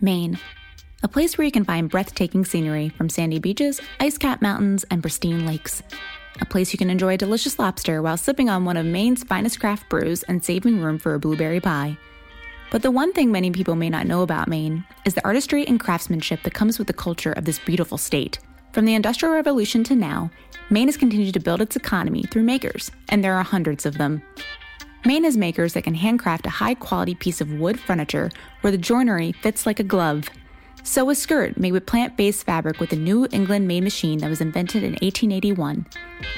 Maine, a place where you can find breathtaking scenery from sandy beaches, ice capped mountains, and pristine lakes. A place you can enjoy delicious lobster while sipping on one of Maine's finest craft brews and saving room for a blueberry pie. But the one thing many people may not know about Maine is the artistry and craftsmanship that comes with the culture of this beautiful state. From the Industrial Revolution to now, Maine has continued to build its economy through makers, and there are hundreds of them. Maine has makers that can handcraft a high quality piece of wood furniture where the joinery fits like a glove. Sew a skirt made with plant based fabric with a New England made machine that was invented in 1881.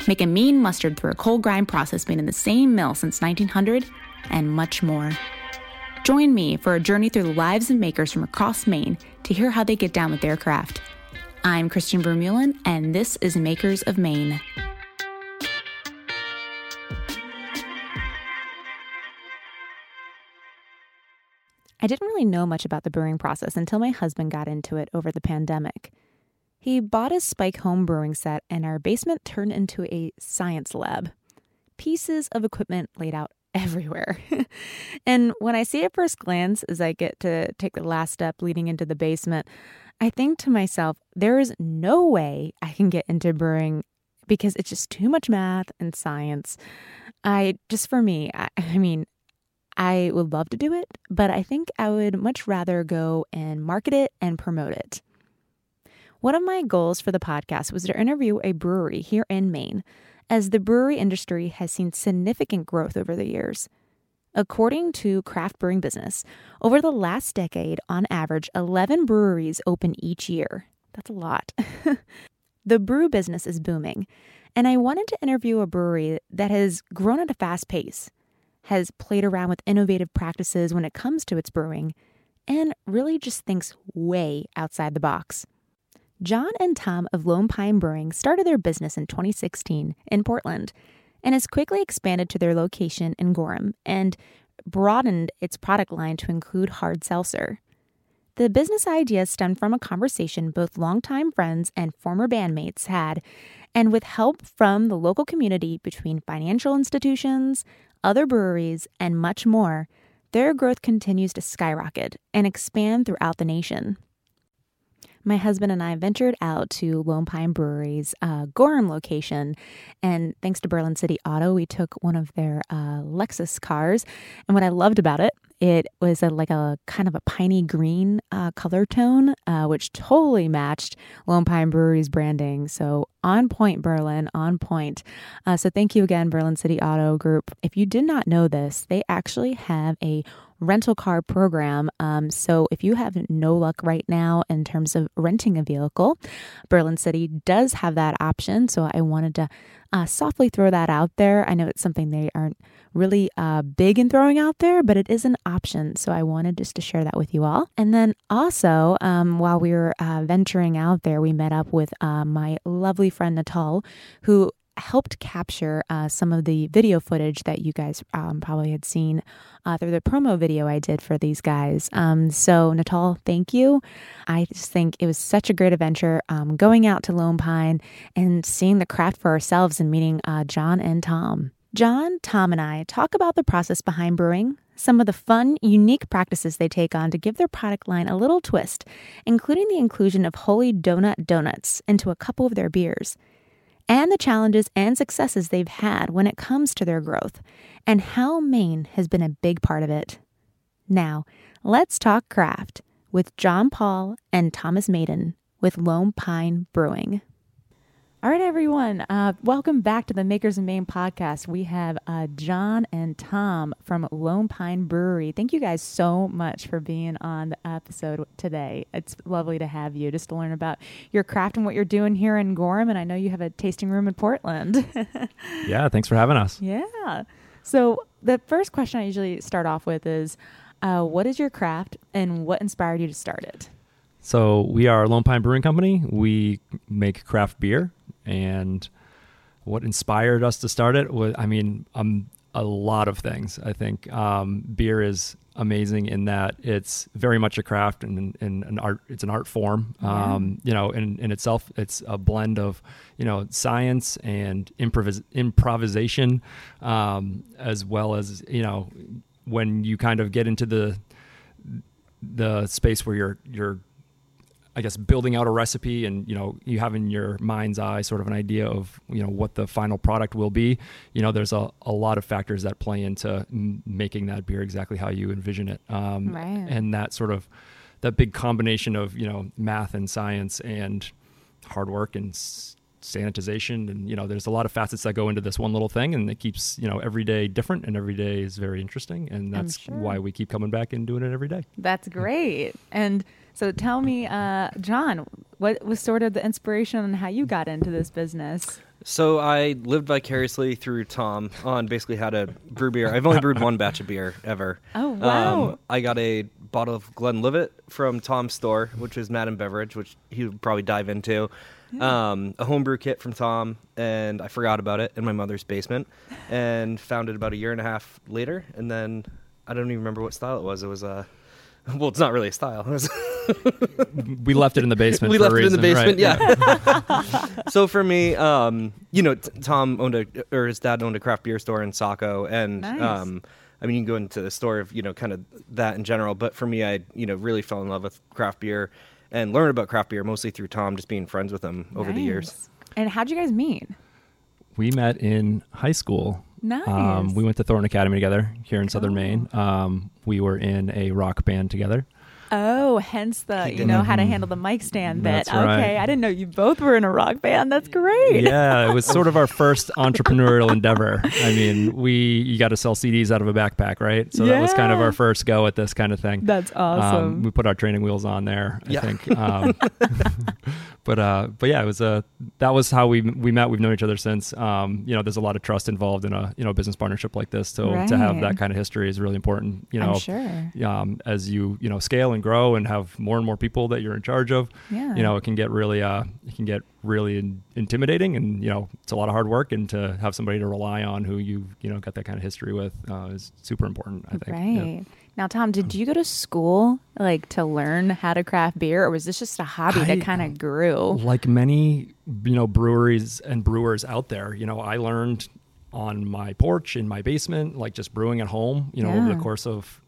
Make a mean mustard through a cold grind process made in the same mill since 1900, and much more. Join me for a journey through the lives of makers from across Maine to hear how they get down with their craft. I'm Christian Vermeulen, and this is Makers of Maine. I didn't really know much about the brewing process until my husband got into it over the pandemic. He bought his Spike home brewing set, and our basement turned into a science lab. Pieces of equipment laid out everywhere. and when I see at first glance, as I get to take the last step leading into the basement, I think to myself, there is no way I can get into brewing because it's just too much math and science. I just for me, I, I mean, I would love to do it, but I think I would much rather go and market it and promote it. One of my goals for the podcast was to interview a brewery here in Maine, as the brewery industry has seen significant growth over the years. According to Craft Brewing Business, over the last decade, on average, 11 breweries open each year. That's a lot. the brew business is booming, and I wanted to interview a brewery that has grown at a fast pace has played around with innovative practices when it comes to its brewing, and really just thinks way outside the box. John and Tom of Lone Pine Brewing started their business in 2016 in Portland and has quickly expanded to their location in Gorham and broadened its product line to include hard seltzer. The business idea stemmed from a conversation both longtime friends and former bandmates had, and with help from the local community between financial institutions, other breweries, and much more, their growth continues to skyrocket and expand throughout the nation. My husband and I ventured out to Lone Pine Brewery's uh, Gorham location, and thanks to Berlin City Auto, we took one of their uh, Lexus cars. And what I loved about it it was a, like a kind of a piney green uh, color tone, uh, which totally matched Lone Pine Brewery's branding. So on point, Berlin, on point. Uh, so thank you again, Berlin City Auto Group. If you did not know this, they actually have a rental car program. Um, so if you have no luck right now in terms of renting a vehicle, Berlin City does have that option. So I wanted to uh, softly throw that out there. I know it's something they aren't really uh, big in throwing out there, but it is an option. So I wanted just to share that with you all. And then also, um, while we were uh, venturing out there, we met up with uh, my lovely friend Natal, who helped capture uh, some of the video footage that you guys um, probably had seen uh, through the promo video I did for these guys. Um, so, Natal, thank you. I just think it was such a great adventure um, going out to Lone Pine and seeing the craft for ourselves and meeting uh, John and Tom. John, Tom, and I talk about the process behind brewing, some of the fun, unique practices they take on to give their product line a little twist, including the inclusion of Holy Donut Donuts into a couple of their beers, and the challenges and successes they've had when it comes to their growth, and how Maine has been a big part of it. Now, let's talk craft with John Paul and Thomas Madden with Lone Pine Brewing. All right, everyone. Uh, welcome back to the Makers of Maine podcast. We have uh, John and Tom from Lone Pine Brewery. Thank you guys so much for being on the episode today. It's lovely to have you just to learn about your craft and what you're doing here in Gorham. And I know you have a tasting room in Portland. yeah, thanks for having us. Yeah. So, the first question I usually start off with is uh, what is your craft and what inspired you to start it? So, we are Lone Pine Brewing Company. We make craft beer and what inspired us to start it was, I mean, um, a lot of things. I think um, beer is amazing in that it's very much a craft and, and an art. It's an art form. Yeah. Um, you know, in, in itself, it's a blend of you know science and improvis- improvisation, um, as well as you know when you kind of get into the the space where you're you're I guess building out a recipe and you know you have in your mind's eye sort of an idea of you know what the final product will be you know there's a, a lot of factors that play into m- making that beer exactly how you envision it um, Right. and that sort of that big combination of you know math and science and hard work and s- sanitization and you know there's a lot of facets that go into this one little thing and it keeps you know every day different and every day is very interesting and that's sure. why we keep coming back and doing it every day That's great. And so tell me, uh, John, what was sort of the inspiration on how you got into this business? So I lived vicariously through Tom on basically how to brew beer. I've only brewed one batch of beer ever. Oh, wow. Um, I got a bottle of Glenlivet from Tom's store, which is Madden Beverage, which he would probably dive into. Um, a homebrew kit from Tom, and I forgot about it in my mother's basement, and found it about a year and a half later. And then I don't even remember what style it was. It was a well, it's not really a style. We left it in the basement we for left a it in the basement. right? Yeah. so for me, um, you know, t- Tom owned a or his dad owned a craft beer store in Saco, and Nice. um, I mean, you can go into the store of you know kind of that in general. But for me, I you know really fell in love with craft beer and learned about craft beer mostly through Tom, just being friends with him over the years. And how'd you guys meet? we met in high school Nice. Um, we went to Thornton Academy together here in Southern Maine. Um, we were in a rock band together. Oh, hence the He you did. know how to handle the mic stand bit. That's right. Okay, I didn't know you both were in a rock band. That's great. Yeah, it was sort of our first entrepreneurial endeavor. I mean, we you got to sell CDs out of a backpack, right? So that was kind of our first go at this kind of thing. That's Um, awesome. we put our training wheels on there, I Yeah. think. Um, but uh, but yeah, it was a that was how we we met. We've known each other since. Um, you know, there's a lot of trust involved in a you know business partnership like this. So to have that kind of history is really important. You know, I'm sure. um, as you you know scale and grow and have more and more people that you're in charge of, Yeah. you know, it can get really uh, it can get really in- intimidating, and you know, it's a lot of hard work. And to have somebody to rely on who you you know got that kind of history with uh, is super important. I think. Yeah. Now, Tom, did you go to school like to learn how to craft beer, or was this just a hobby I- that kind of grew? Like many, you know, breweries and brewers out there, you know, I learned on my porch in my basement, like just brewing at home, you know, over the course of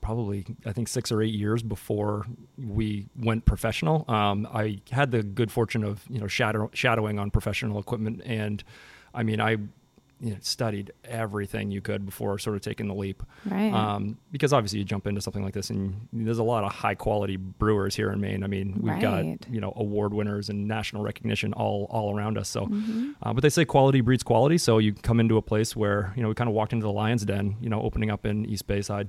probably, I think, six or eight years before we went professional. Um, I had the good fortune of, you know, shadow, shadowing on professional equipment. And I mean, I you know, studied everything you could before sort of taking the leap. Right. Um, because obviously you jump into something like this and there's a lot of high quality brewers here in Maine. I mean, we've Right. got, you know, award winners and national recognition all, all around us. So, Mhm. uh, but they say quality breeds quality. So you come into a place where, you know, we kind of walked into the Lion's Den, you know, opening up in East Bayside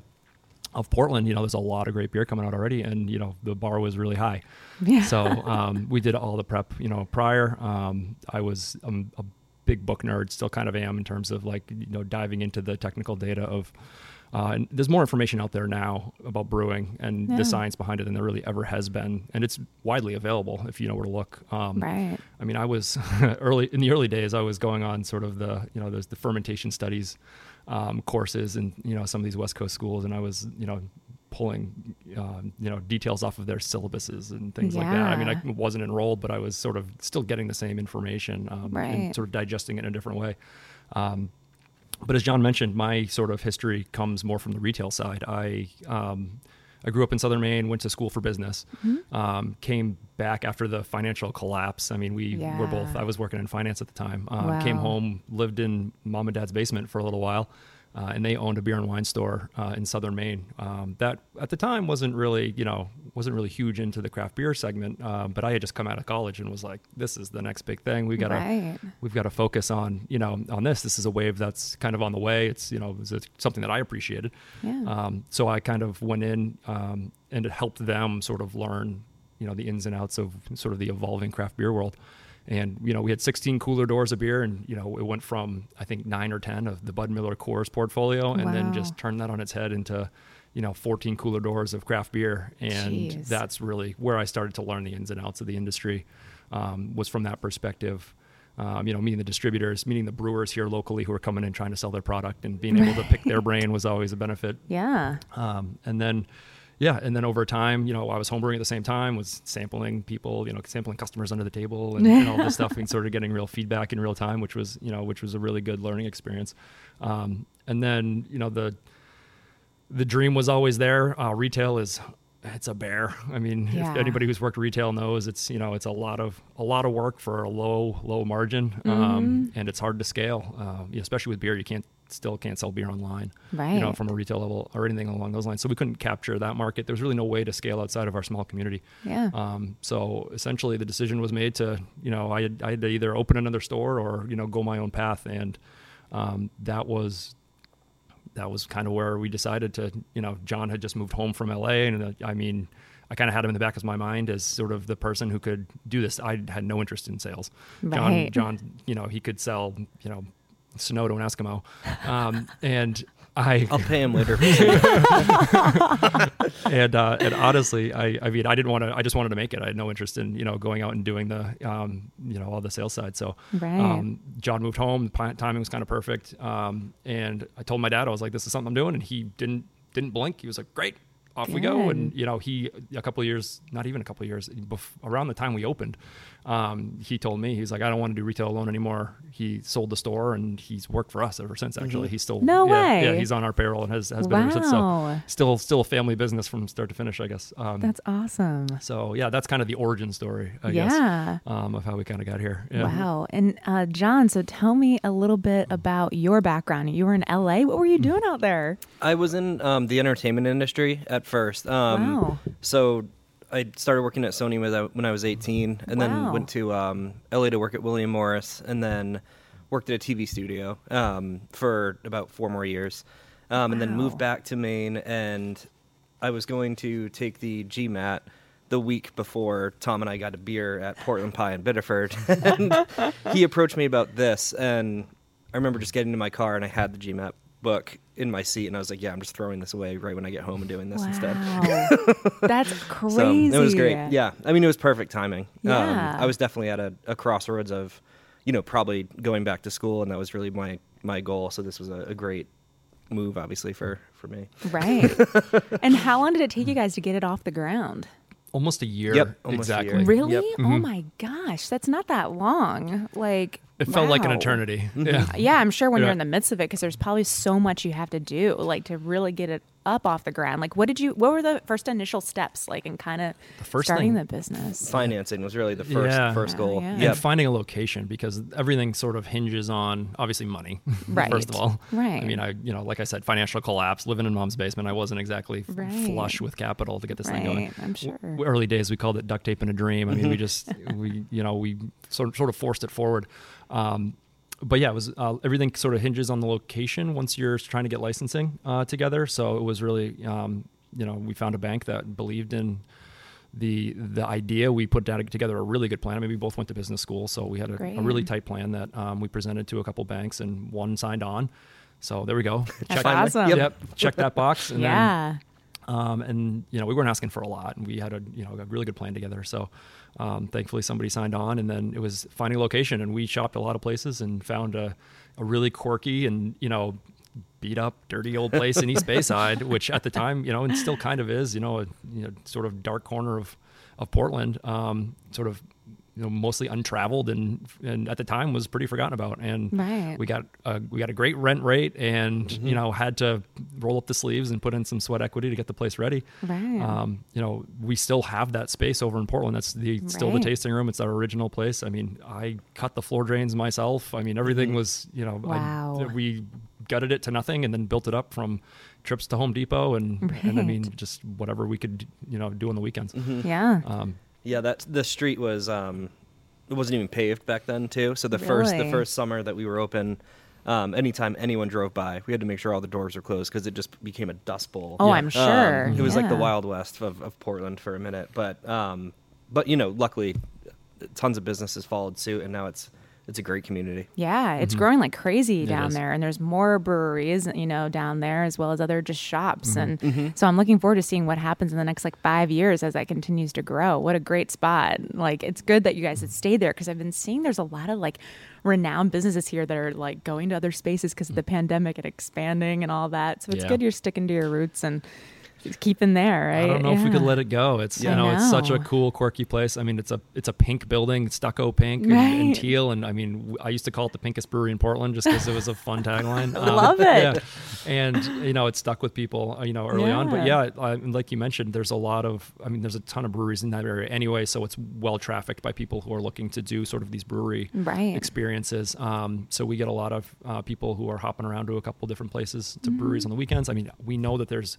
of Portland, you know, there's a lot of great beer coming out already. And, you know, the bar was really high. Yeah. So um, we did all the prep, you know, prior. Um, I was um, a big book nerd, still kind of am in terms of like, you know, diving into the technical data of. Uh, and there's more information out there now about brewing and Yeah. the science behind it than there really ever has been, and it's widely available if you know where to look. Um, right. I mean, I was early in the early days. I was going on sort of the you know there's the fermentation studies um, courses and you know some of these West Coast schools, and I was you know pulling um, you know details off of their syllabuses and things like that. I mean, I wasn't enrolled, but I was sort of still getting the same information um, Right. and sort of digesting it in a different way. Um, but as John mentioned, my sort of history comes more from the retail side. I um, I grew up in Southern Maine, went to school for business, Mm-hmm. um, came back after the financial collapse. I mean, we were both. I was working in finance at the time. Um, Came home, lived in mom and dad's basement for a little while, uh, and they owned a beer and wine store uh, in Southern Maine. Um, that at the time wasn't really, you know, wasn't really huge into the craft beer segment. Um, but I had just come out of college and was like, this is the next big thing. We got to Right. we've got to focus on you know on this this is a wave that's kind of on the way it's you know it's it's something that i appreciated Yeah. um, so i kind of went in um, and it helped them sort of learn you know the ins and outs of sort of the evolving craft beer world and you know we had 16 cooler doors of beer and you know it went from i think 9 or 10 of the bud miller coors portfolio and then just turned that on its head into you know 14 cooler doors of craft beer and Jeez. that's really where i started to learn the ins and outs of the industry um, was from that perspective um, you know, meeting the distributors, meeting the brewers here locally who are coming in trying to sell their product, and being able to pick their brain was always a benefit. yeah. Um, and then, yeah, and then over time, you know, I was homebrewing at the same time, was sampling people, you know, sampling customers under the table and, and all this stuff, and sort of getting real feedback in real time, which was, you know, which was a really good learning experience. Um, and then, you know, the the dream was always there. Uh, retail is it's a bear. I mean, Yeah. if anybody who's worked retail knows it's you know it's a lot of a lot of work for a low low margin, Mm-hmm. um, and it's hard to scale, uh, especially with beer. You can't still can't sell beer online, you know, from a retail level or anything along those lines. So we couldn't capture that market. There was really no way to scale outside of our small community. Yeah. Um, so essentially, the decision was made to, you know, I had, I had to either open another store or, you know, go my own path, and um, that was that was kind of where we decided to, you know, John had just moved home from LA, and uh, I mean, I kind of had him in the back of my mind as sort of the person who could do this. I had no interest in sales. John, John, you know, he could sell, you know, snow to an Eskimo, um, and I I'll pay him later. and uh, and honestly, I I mean, I didn't want to. I just wanted to make it. I had no interest in you know going out and doing the um, you know all the sales side. So Right. um, John moved home. The pi- timing was kind of perfect. Um, and I told my dad I was like, this is something I'm doing, and he didn't didn't blink. He was like, great. Off we go, and you know he a couple of years, not even a couple of years, bef- around the time we opened, um, he told me he's like I don't want to do retail alone anymore. He sold the store and he's worked for us ever since. Actually, he's still No yeah, yeah he's on our payroll and has has been ever since. So still still a family business from start to finish, I guess. Um, That's awesome. so yeah, that's kind of the origin story, I Yeah. guess, um, of how we kind of got here. Yeah. Wow. And uh, John, so tell me a little bit about your background. You were in LA. What were you doing out there? I was in um, the entertainment industry at first. Um, Wow. So I started working at Sony when I, when I was 18, and Wow. then went to um, LA to work at William Morris, and then worked at a TV studio um, for about four more years, um, and then moved back to Maine. And I was going to take the GMAT the week before Tom and I got a beer at Portland Pie in Biddeford, and he approached me about this, and I remember just getting into my car and I had the GMAT book in my seat, and I was like, "Yeah, I'm just throwing this away right when I get home and doing this instead." That's crazy. So it was great. Yeah, I mean, it was perfect timing. Yeah. Um, I was definitely at a, a crossroads of, you know, probably going back to school, and that was really my my goal. So this was a, a great move, obviously for for me. Right. and how long did it take you guys to get it off the ground? Almost a year. Yep, almost a exactly. year. Really? Yep. Oh Mhm. my gosh, that's not that long. Like It felt like an eternity. Mm-hmm. Yeah. Yeah, I'm sure when Yeah. you're in the midst of it, because there's probably so much you have to do, like to really get it up off the ground. Like, what did you? What were the first initial steps, like, in kind of The first starting thing- the business? Financing was really the first Yeah. first goal. yeah. And Yep. finding a location because everything sort of hinges on obviously money. Right. First of all. Right. I mean, I you know, like I said, financial collapse, living in mom's basement. I wasn't exactly Right. flush with capital to get this thing going. I'm sure. W- early days we called it duct tape and a dream. I mean, we just we you know we sort of, sort of forced it forward. Um, but yeah, it was uh, everything sort of hinges on the location once you're trying to get licensing uh, together. So it was really um, you know we found a bank that believed in the the idea. We put together a really good plan. I mean, we both went to business school, so we had a, a really tight plan that um, we presented to a couple banks, and one signed on. So there we go. That's Check- awesome. Yep. Yep. Check that box. And then, yeah. Um, and you know we weren't asking for a lot, and we had a you know a really good plan together. So um, thankfully somebody signed on, and then it was finding a location, and we shopped a lot of places and found a, a really quirky and you know beat up, dirty old place in East Bayside, which at the time you know and still kind of is you know a you know sort of dark corner of of Portland, um, sort of you know mostly untraveled and and at the time was pretty forgotten about. And Right. we got a, we got a great rent rate and you know had to roll up the sleeves and put in some sweat equity to get the place ready. Right. um, you know we still have that space over in portland. That's the still the tasting room. It's our original place. I mean i cut the floor drains myself. I mean everything was you know I- Wow. we gutted it to nothing and then built it up from trips to home depot and and i mean just whatever we could you know do on the weekends. Yeah. um, Yeah, that the street was um, it wasn't even paved back then too. So the first the Really? first summer that we were open, um, anytime anyone drove by, we had to make sure all the doors were closed because it just became a dust bowl. Oh. I'm Um, sure. it was like the Yeah. wild west of, of Portland for a minute, but um, but you know, luckily, tons of businesses followed suit, and now it's it's a great community. Yeah, it's mm-hmm. growing like crazy It down is. there, and there's more breweries, you know, down there as well as other just shops, Mm-hmm. and mm-hmm. so I'm looking forward to seeing what happens in the next like five years as that continues to grow. What a great spot! Like it's good that you guys had stayed there because I've been seeing there's a lot of like renowned businesses here that are like going to other spaces because of the mm. pandemic and expanding and all that. So it's Yeah. good you're sticking to your roots and keeping there, right? I don't know if we could let it go. It's Yeah. you know, I it's such a cool, quirky place. I mean, it's a it's a pink building, stucco pink and, and teal, and I mean, I used to call it the pinkest brewery in Portland just because it was a fun tagline. Um, Love it. Yeah. And you know, it stuck with people, uh, you know, early on. But Yeah. yeah, I, like you mentioned, there's a lot of, I mean, there's a ton of breweries in that area anyway, so it's well trafficked by people who are looking to do sort of these brewery Right. experiences. Um, so we get a lot of uh, people who are hopping around to a couple different places to Mm-hmm. breweries on the weekends. I mean, we know that there's,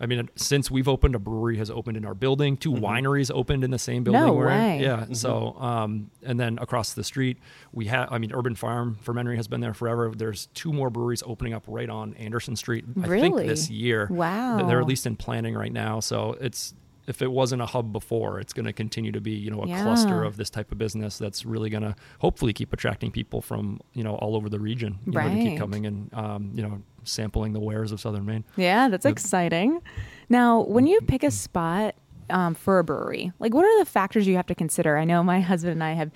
I mean, since we've opened, a brewery has opened in our building. 2 wineries opened in the same building. No we're in. way. Yeah. So, um, and then across the street, we have. I mean, Urban Farm Fermentory has been there forever. There's two more breweries opening up right on Anderson Street. I think Really? this year. Wow. They're at least in planning right now. So it's. If it wasn't a hub before, it's going to continue to be, you know, a cluster of this type of business that's really going to hopefully keep attracting people from, you know, all over the region, you know, to Right. keep coming and, um, you know, sampling the wares of Southern Maine. Yeah, that's Yep. exciting. Now, when you pick a spot um, for a brewery, like what are the factors you have to consider? I know my husband and I have,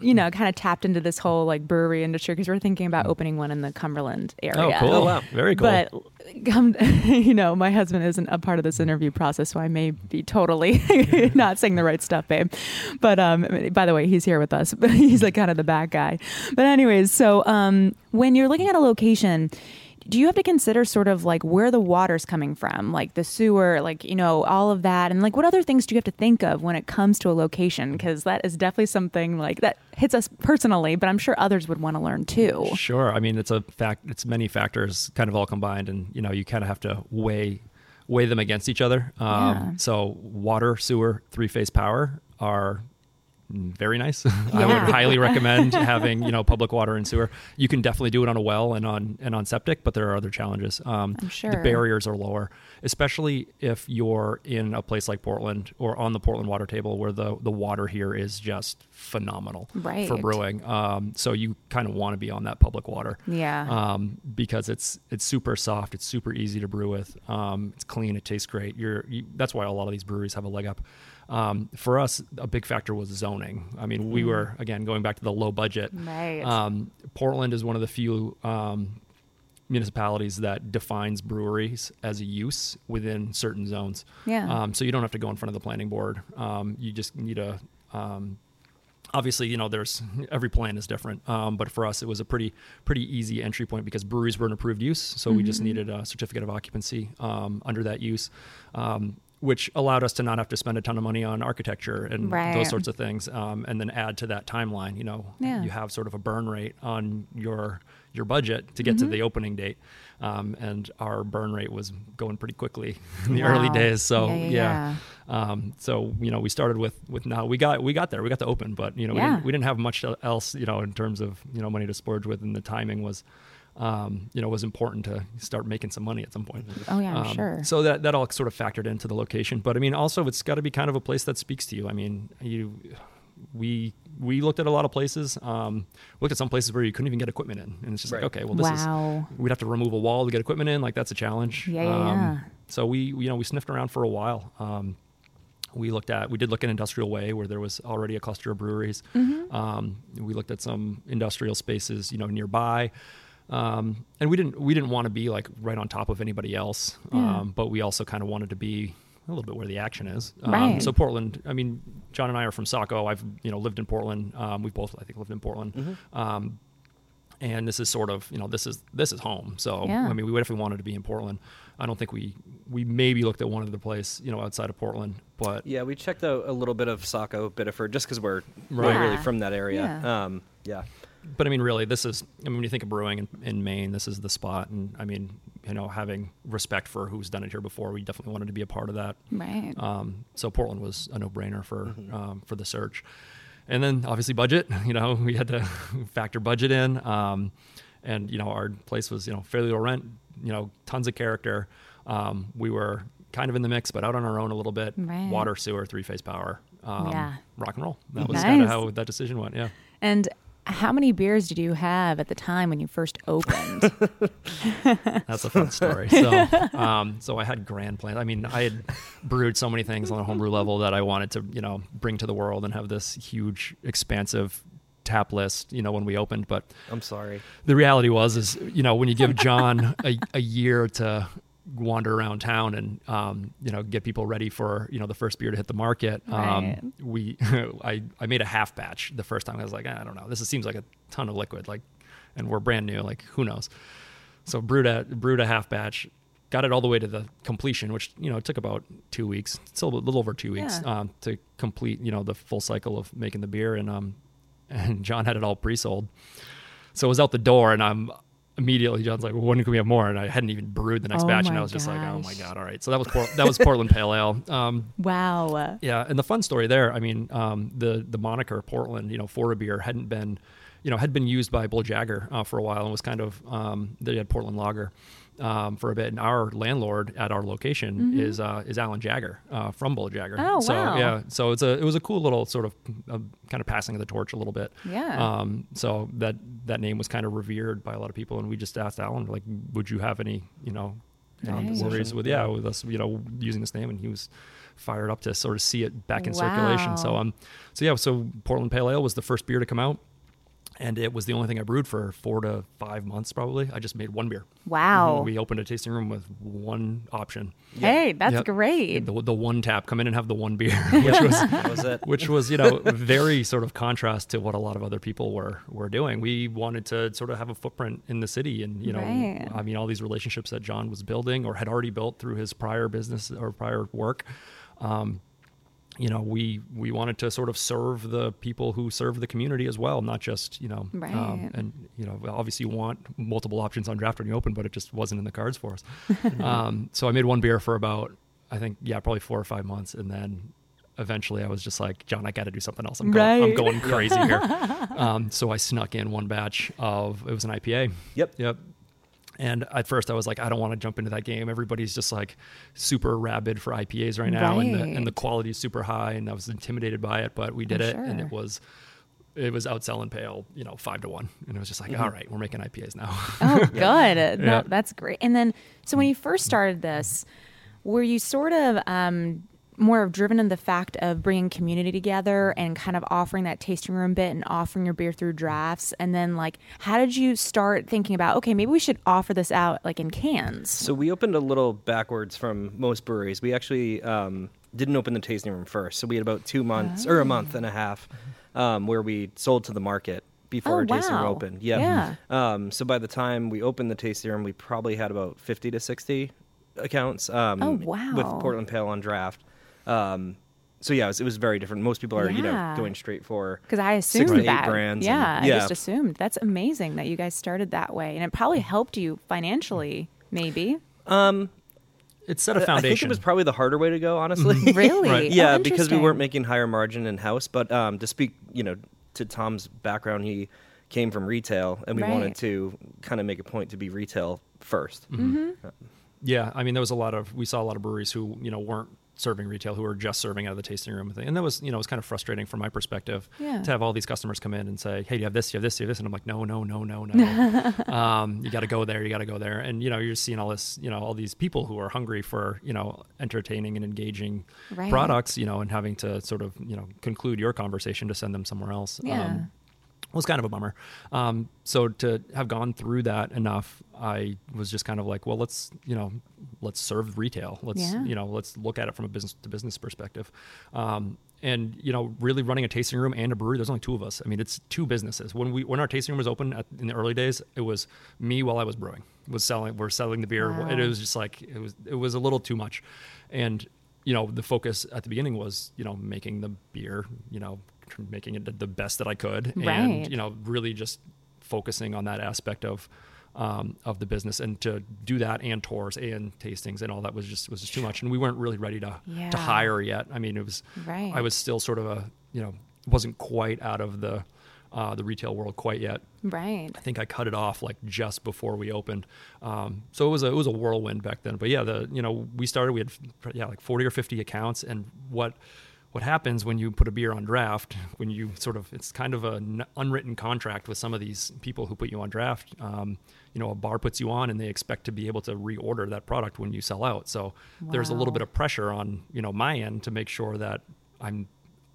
you know, kind of tapped into this whole like brewery industry because we're thinking about opening one in the Cumberland area. Oh, cool. Oh, wow. Very cool. But come, you know, my husband isn't a part of this interview process, so I may be totally not saying the right stuff, babe. But um, by the way, he's here with us, he's like kind of the bad guy. But anyways, so um, when you're looking at a location. Do you have to consider sort of like where the water's coming from, like the sewer, like, you know, all of that? And like what other things do you have to think of when it comes to a location? Because that is definitely something like that hits us personally, but I'm sure others would want to learn too. Sure. I mean, it's a fact. It's many factors, kind of all combined, and you know, you kind of have to weigh weigh them against each other. Um, Yeah. So, water, sewer, three phase power are very nice. I would highly recommend having you know public water and sewer. You can definitely do it on a well and on and on septic, but there are other challenges. Um, I'm sure. the barriers are lower, especially if you're in a place like Portland or on the Portland water table, where the the water here is just phenomenal for brewing. Um, so you kind of want to be on that public water Yeah. um, because it's it's super soft, it's super easy to brew with, um, it's clean, it tastes great. You're you, that's why a lot of these breweries have a leg up. Um, for us, a big factor was zoning. I mean, we were again going back to the low budget. Right. Um, Portland is one of the few um, municipalities that defines breweries as a use within certain zones. Yeah. Um, so you don't have to go in front of the planning board. Um, you just need a um, obviously you know there's every plan is different um, but for us it was a pretty pretty easy entry point because breweries were an approved use so we Mm-hmm. just needed a certificate of occupancy um, under that use um, which allowed us to not have to spend a ton of money on architecture and Right. those sorts of things um, and then add to that timeline you know Yeah. you have sort of a burn rate on your your budget to get Mm-hmm. to the opening date um, and our burn rate was going pretty quickly in the early days so Yeah, yeah, yeah, um, so you know, we started with with now we got we got there, we got to open, but you know, we, didn't, we didn't have much else, you know, in terms of you know money to splurge with, and the timing was, um, you know, was important to start making some money at some point. Oh, yeah, I'm Um, sure. So that that all sort of factored into the location, but I mean, also it's got to be kind of a place that speaks to you. I mean, you. We we looked at a lot of places. Um, looked at some places where you couldn't even get equipment in, and it's just Right. like, okay, well, this is we'd have to remove a wall to get equipment in. Like that's a challenge. Yeah, yeah, Um, yeah. So we, you know, we sniffed around for a while. Um, we looked at, we did look at Industrial Way where there was already a cluster of breweries. Mm-hmm. Um, we looked at some industrial spaces, you know, nearby. Um, and we didn't, we didn't want to be like right on top of anybody else. Yeah. Um, but we also kind of wanted to be a little bit where the action is. Um, Right. So Portland, I mean, John and I are from Saco. I've, you know, lived in Portland. Um, we've both, I think, lived in Portland. Um, and this is sort of you know this is this is home so Yeah. i mean we would definitely wanted to be in portland i don't think we we maybe looked at one other place you know outside of portland but Yeah, we checked out a little bit of Saco, Biddeford, just because we're Right. we're really from that area. Yeah. Um, yeah. But i mean really this is i mean when you think of brewing in, in maine this is the spot. And i mean you know having respect for who's done it here before we definitely wanted to be a part of that. Right. um, so portland was a no-brainer for um, for the search. And then obviously budget you know we had to factor budget in. Um, and you know our place was you know fairly low rent you know tons of character. Um, we were kind of in the mix but out on our own a little bit. Right. water sewer three phase power. Um, Yeah. rock and roll. That was kind of how that decision went yeah. And how many beers did you have at the time when you first opened? That's a fun story. So, um, so I had grand plans. I mean, I had brewed so many things on a homebrew level that I wanted to, you know, bring to the world and have this huge, expansive tap list. You know, when we opened, but I'm sorry. the reality was, is you know, when you give John a, a year to wander around town and um, you know get people ready for you know the first beer to hit the market. Right. Um, we I I made a half batch the first time. I was like, I don't know, this seems like a ton of liquid, like, and we're brand new, like who knows. So brewed a brewed a half batch, got it all the way to the completion, which you know took about two weeks, still a little over two weeks Yeah. um, to complete you know the full cycle of making the beer, and um and John had it all pre-sold, so it was out the door, and I'm immediately John's like, well, when can we have more? And I hadn't even brewed the next Oh batch, and I was just like, oh my god, all right. So that was Port- that was Portland Pale Ale. Um, Wow. yeah, and the fun story there, I mean, um, the the moniker Portland, you know, for a beer hadn't been, you know, had been used by Bull Jagger uh, for a while and was kind of um, they had Portland Lager um, for a bit. And our landlord at our location is uh, is Alan Jagger uh, from Bull Jagger. Mm-hmm. Oh, so wow. yeah, so it's a it was a cool little sort of uh, kind of passing of the torch a little bit. Yeah. Um, so that that name was kind of revered by a lot of people, and we just asked Alan like, would you have any, you know, Nice. worries with yeah with us you know using this name and he was fired up to sort of see it back in circulation so um so yeah so portland pale ale was the first beer to come out and it was the only thing i brewed for four to five months probably i just made one beer Wow. we opened a tasting room with one option Hey, that's Yep. great. the, the one tap come in and have the one beer which was was it. which was you know very sort of contrast to what a lot of other people were were doing we wanted to sort of have a footprint in the city and you know Right. i mean all these relationships that john was building or had already built through his prior business or prior work um, you know we we wanted to sort of serve the people who serve the community as well not just you know Right. um, and you know obviously you want multiple options on draft when you open but it just wasn't in the cards for us um, so i made one beer for about i think yeah probably four or five months and then eventually i was just like john i got to do something else i'm, going, I'm going crazy here um, so i snuck in one batch of it was an ipa Yep. Yep. And at first, I was like, I don't want to jump into that game. Everybody's just like super rabid for IPAs right now, and the and the quality is super high. And I was intimidated by it, but we did I'm it, and it was it was outselling Pale, you know, five to one. And it was just like, Mm-hmm. all right, we're making IPAs now. Oh, good. Yeah. No, that's great. And then, so when you first started this, were you sort of um, more of driven in the fact of bringing community together and kind of offering that tasting room bit and offering your beer through drafts? And then, like, how did you start thinking about, okay, maybe we should offer this out like in cans? So we opened a little backwards from most breweries. We actually um, didn't open the tasting room first. So we had about two months or a month and a half um, where we sold to the market before Oh, our tasting room opened. Yep. Yeah. Um, so by the time we opened the tasting room, we probably had about 50 to 60 accounts um, Oh, with. Portland Pale on draft. Um, so yeah, it was, it was very different. Most people are, you know, going straight for Because I Six assumed to eight that. brands yeah, and- I just assumed. That's amazing that you guys started that way. And it probably helped you financially, maybe. Um, it set a I think foundation. it was probably the harder way to go, honestly. Really? Right. Oh, yeah, because we weren't making higher margin in house. But um, to speak, you know, to Tom's background, he came from retail, and we Right. wanted to kind of make a point to be retail 1st Mm-hmm. Yeah, I mean, there was a lot of we saw a lot of breweries who you know weren't serving retail, who are just serving out of the tasting room thing, and that was you know it was kind of frustrating from my perspective Yeah. to have all these customers come in and say, "Hey, do you have this? Do you have this? Do you have this?" And I'm like, "No, no, no, no, no. um, you got to go there. You got to go there." And you know, you're seeing all this, you know, all these people who are hungry for you know entertaining and engaging Right. products, you know, and having to sort of you know conclude your conversation to send them somewhere else. Yeah. Um, was kind of a bummer. Um, so to have gone through that enough, I was just kind of like, well, let's you know, let's serve retail. Let's Yeah. you know, let's look at it from a business to business perspective. Um, and you know, really running a tasting room and a brewery. There's only two of us. I mean, it's two businesses. When we when our tasting room was open at, in the early days, it was me while I was brewing. Was selling. We're selling the beer. Wow. It was just like it was. It was a little too much, and you know, the focus at the beginning was you know making the beer. You know, making it the- the best that I could, Right. and you know, really just focusing on that aspect of um, of the business, and to do that and tours and tastings and all that was just was just too much, and we weren't really ready to Yeah. to hire yet. I mean, it was Right. I was still sort of a you know wasn't quite out of the uh, the retail world quite yet. Right. I think I cut it off like just before we opened. Um, so it was a it was a whirlwind back then. But yeah, the you know we started we had yeah like forty or fifty accounts, and what what happens when you put a beer on draft when you sort of it's kind of an unwritten contract with some of these people who put you on draft. Um, you know, a bar puts you on, and they expect to be able to reorder that product when you sell out. So there's a little bit of pressure on you know my end to make sure that I'm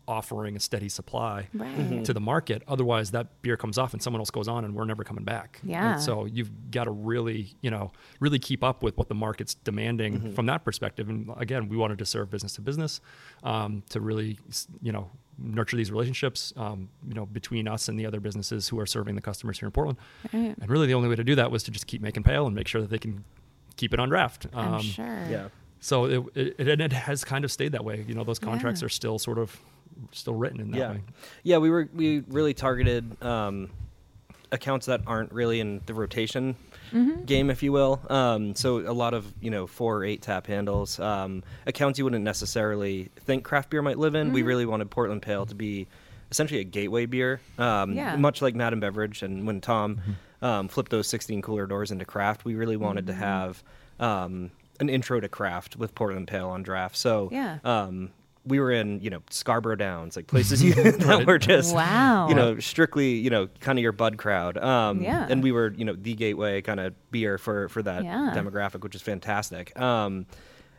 offering a steady supply Right. to the market. Otherwise, that beer comes off and someone else goes on, and we're never coming back. And Yeah. so you've got to really, you know, really keep up with what the market's demanding from that perspective. And again, we wanted to serve business to business um, to really, you know, nurture these relationships, um, you know, between us and the other businesses who are serving the customers here in Portland. Right. And really, the only way to do that was to just keep making pale and make sure that they can keep it on draft. I'm Um, sure. Yeah. So it, it, it, and it has kind of stayed that way. You know, those contracts Yeah. are still sort of still written in that yeah. way. Yeah, we were we really targeted um, accounts that aren't really in the rotation Mm-hmm. game, if you will. Um, so a lot of you know four or eight tap handles, um, accounts you wouldn't necessarily think craft beer might live in. We Mm-hmm. really wanted Portland Pale to be essentially a gateway beer, um, Yeah. much like Madden Beverage. And when Tom Mm-hmm. um, flipped those 16 cooler doors into craft, we really wanted Mm-hmm. to have um, an intro to craft with Portland Pale on draft. So Yeah. um, we were in you know Scarborough Downs, like places you that were just Wow. you know strictly you know kind of your bud crowd. Um, Yeah. and we were you know the gateway kind of beer for for that Yeah. demographic, which is fantastic. Um,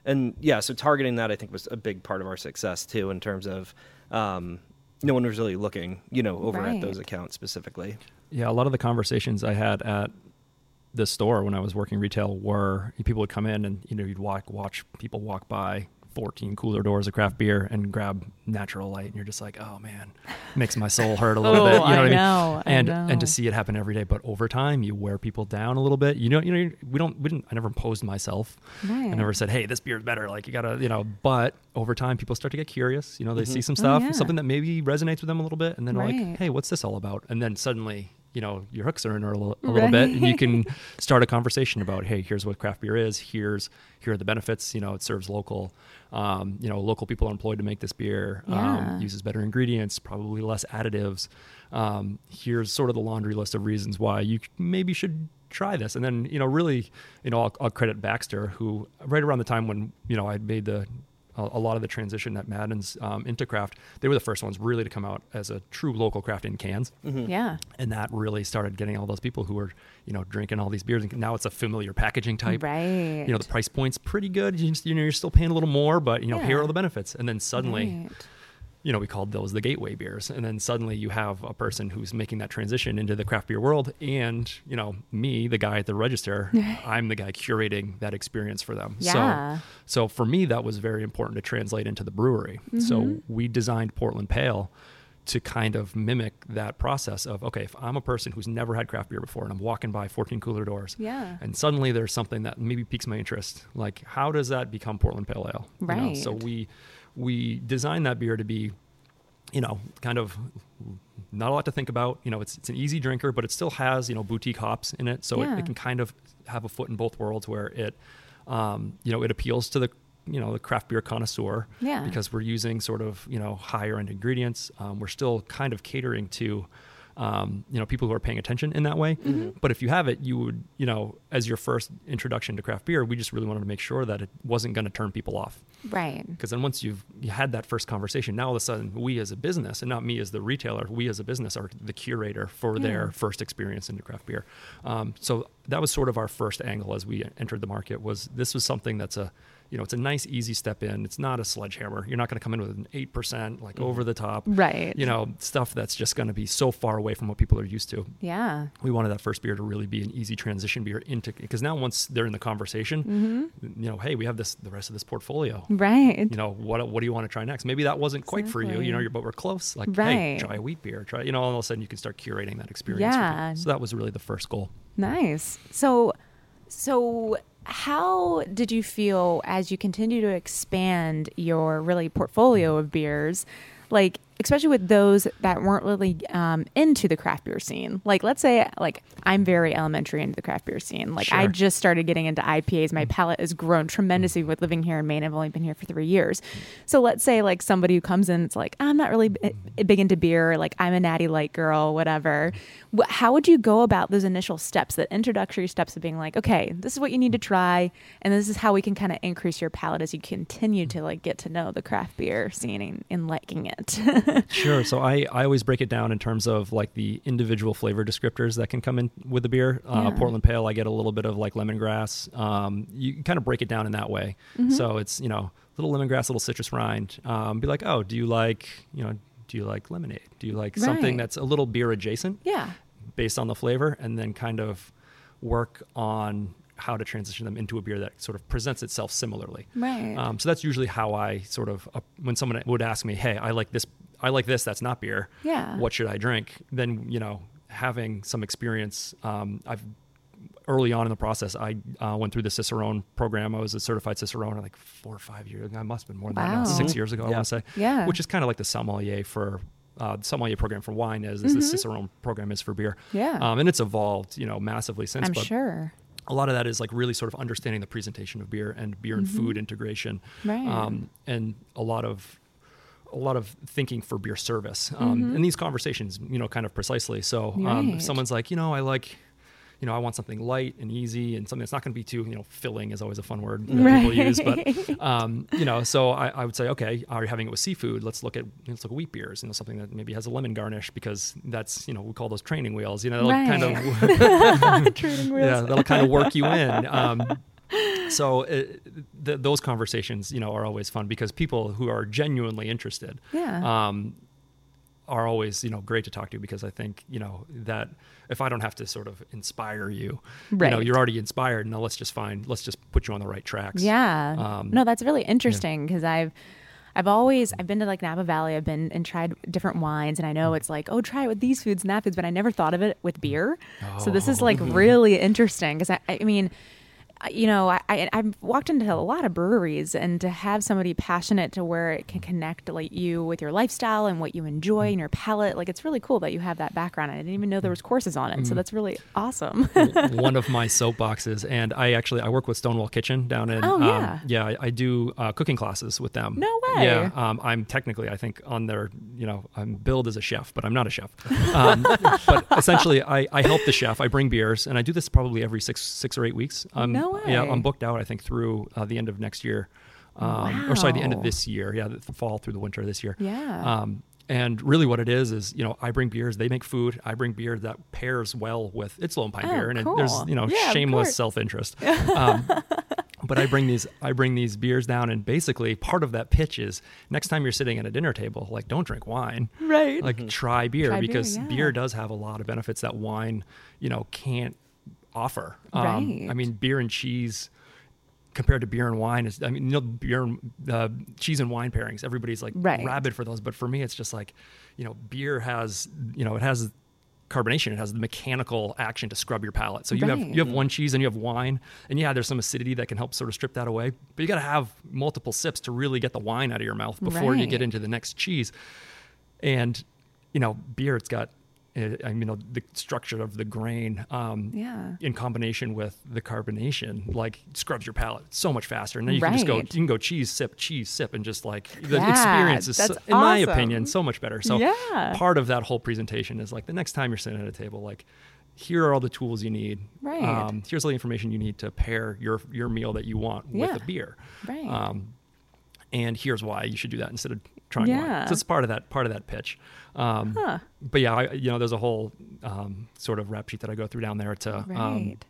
and yeah, so targeting that I think was a big part of our success too, in terms of um, no one was really looking you know over Right. at those accounts specifically. Yeah, a lot of the conversations I had at the store when I was working retail were people would come in and you know you'd walk watch people walk by 14 cooler doors of craft beer and grab natural light and you're just like oh man makes my soul hurt a little Oh, bit you know I what I mean know, I and know. and to see it happen every day but over time you wear people down a little bit you know you know we don't we didn't I never imposed myself Right. I never said hey this beer is better like you gotta you know but over time people start to get curious you know they mm-hmm. see some Oh, stuff yeah. something that maybe resonates with them a little bit and then they're Right. like hey what's this all about and then suddenly you know your hooks are in her a little, a little bit. And you can start a conversation about hey here's what craft beer is. Here's here are the benefits. You know it serves local um, you know local people are employed to make this beer. Yeah. um, uses better ingredients probably less additives. Um, here's sort of the laundry list of reasons why you maybe should try this. And then you know really you know I'll, I'll credit baxter who right around the time when you know i made the a, a lot of the transition that Madden's um, into craft, they were the first ones really to come out as a true local craft in cans Yeah. and that really started getting all those people who were you know drinking all these beers and now it's a familiar packaging type Right. you know the price point's pretty good you, just, you know you're still paying a little more but you know here Yeah. are the benefits and then suddenly Right. You know we called those the gateway beers and then suddenly you have a person who's making that transition into the craft beer world and you know me the guy at the register i'm the guy curating that experience for them Yeah. so so for me that was very important to translate into the brewery so Mm-hmm. we designed portland pale to kind of mimic that process of okay if i'm a person who's never had craft beer before and i'm walking by 14 cooler doors Yeah. and suddenly there's something that maybe piques my interest like how does that become portland pale ale You know, so we we designed that beer to be you know kind of not a lot to think about you know it's, it's an easy drinker but it still has you know boutique hops in it so Yeah. it, it can kind of have a foot in both worlds where it um, you know it appeals to the you know the craft beer connoisseur Yeah. because we're using sort of you know higher end ingredients um, we're still kind of catering to um, you know people who are paying attention in that way Mm-hmm. but if you have it you would you know as your first introduction to craft beer we just really wanted to make sure that it wasn't going to turn people off Right. because then once you've you had that first conversation now all of a sudden we as a business and not me as the retailer we as a business are the curator for Yeah. their first experience into craft beer um, so that was sort of our first angle as we entered the market was this was something that's a you know it's a nice easy step in it's not a sledgehammer you're not going to come in with an 8% like over the top Right. you know stuff that's just going to be so far away from what people are used to Yeah. we wanted that first beer to really be an easy transition beer into because now once they're in the conversation Mm-hmm. you know hey we have this the rest of this portfolio Right. you know what what do you want to try next maybe that wasn't quite for you you know you're, but we're close like hey try a wheat beer try you know all of a sudden you can start curating that experience Yeah. so that was really the first goal Nice. So, so how did you feel as you continue to expand your really portfolio of beers? Like, especially with those that weren't really um, into the craft beer scene. Like, let's say, like I'm very elementary into the craft beer scene. Like, I just started getting into IPAs. My palate has grown tremendously with living here in Maine. I've only been here for three years. So let's say like somebody who comes in, it's like I'm not really b- big into beer. Like I'm a natty light girl, whatever. Wh- How would you go about those initial steps, that introductory steps of being like, okay, this is what you need to try, and this is how we can kind of increase your palate as you continue to like get to know the craft beer scene and, and liking it. Sure. So I, I always break it down in terms of like the individual flavor descriptors that can come in with the beer. Uh, Yeah. Portland Pale, I get a little bit of like lemongrass. Um, you kind of break it down in that way. Mm-hmm. So it's, you know, little lemongrass, little citrus rind. Um, be like, oh, do you like you know do you like lemonade? Do you like something that's a little beer adjacent? Yeah. based on the flavor and then kind of work on how to transition them into a beer that sort of presents itself similarly. Right. Um, so that's usually how I sort of uh, when someone would ask me, "Hey, I like this. I like this. That's not beer. Yeah. What should I drink?" Then you know, having some experience, um, I've early on in the process, I uh, went through the Cicerone program. I was a certified Cicerone like four or five years. Ago, I must have been more than that. now, Six years ago, I want to say. Yeah. Which is kind of like the sommelier for. Uh, the sommelier program for wine as as the Cicerone program is for beer. Mm-hmm. Yeah. Um, and it's evolved, you know, massively since. I'm but sure. a lot of that is like really sort of understanding the presentation of beer and beer and food integration, Mm-hmm. Right. um, and a lot of a lot of thinking for beer service um, and these conversations, you know, kind of precisely. So um, Mm-hmm. Right. if someone's like, you know, I like. You know, I want something light and easy, and something that's not going to be too, you know, filling is always a fun word that people use. But, um, you know, so I, I would say, okay, are you having it with seafood? Let's look at let's look at wheat beers, you know, something that maybe has a lemon garnish because that's, you know, we call those training wheels. You know, like kind of yeah, that'll kind of work you in. Um, so it, th- those conversations, you know, are always fun because people who are genuinely interested, Yeah. um, are always you know great to talk to because I think you know that if I don't have to sort of inspire you, right. you know, you're already inspired. Now let's just find, let's just put you on the right tracks. Yeah. Um, no, that's really interesting because I've I've always I've been to like Napa Valley. I've been and tried different wines, and I Mm. know it's like oh try it with these foods and that foods, but I never thought of it with beer. So this is Oh. like really interesting because I, I mean. You know, I, I I've walked into a lot of breweries, and to have somebody passionate to where it can connect like you with your lifestyle and what you enjoy and your palate, like it's really cool that you have that background. I didn't even know there was courses on it, Mm. so that's really awesome. one of my soapboxes, and I actually I work with Stonewall Kitchen down in. Oh, um, yeah. yeah, I, I do uh, cooking classes with them. No way. Yeah, um, I'm technically I think on their you know I'm billed as a chef, but I'm not a chef. Um, but essentially, I, I help the chef. I bring beers, and I do this probably every six six or eight weeks. Um, No Yeah, way. I'm booked out. I think through uh, the end of next year, um, or sorry, the end of this year. Yeah, the, fall through the winter this year. Yeah. Um, and really, what it is is, you know, I bring beers. They make food. I bring beer that pairs well with it's Lone Pine Oh, beer, and it, there's you know Yeah, shameless self interest. Um, but I bring these I bring these beers down, and basically part of that pitch is next time you're sitting at a dinner table, like don't drink wine, right. like try beer Try beer, because yeah. beer does have a lot of benefits that wine, you know, can't offer. Um, I mean, beer and cheese compared to beer and wine is I mean, you know, beer and uh, cheese and wine pairings. Everybody's like Right. rabid for those, but for me, it's just like, you know, beer has, you know, it has carbonation. It has the mechanical action to scrub your palate. So you have you have one cheese and you have wine, and yeah, there's some acidity that can help sort of strip that away. But you got to have multiple sips to really get the wine out of your mouth before you get into the next cheese. And you know, beer, it's got, uh, I mean, you know, the structure of the grain, um, Yeah. in combination with the carbonation, like scrubs your palate so much faster. And then you can just go, you can go cheese sip, cheese sip, and just like the Yeah, experience is, so, in my opinion, so much better. So Yeah. part of that whole presentation is like the next time you're sitting at a table, like here are all the tools you need. Right. Um, here's all the information you need to pair your your meal that you want with a beer. Right. Um, and here's why you should do that instead of trying Yeah. wine. So it's part of that part of that pitch. Um, Huh. But yeah, I, you know, there's a whole um, sort of rap sheet that I go through down there to, um, Right.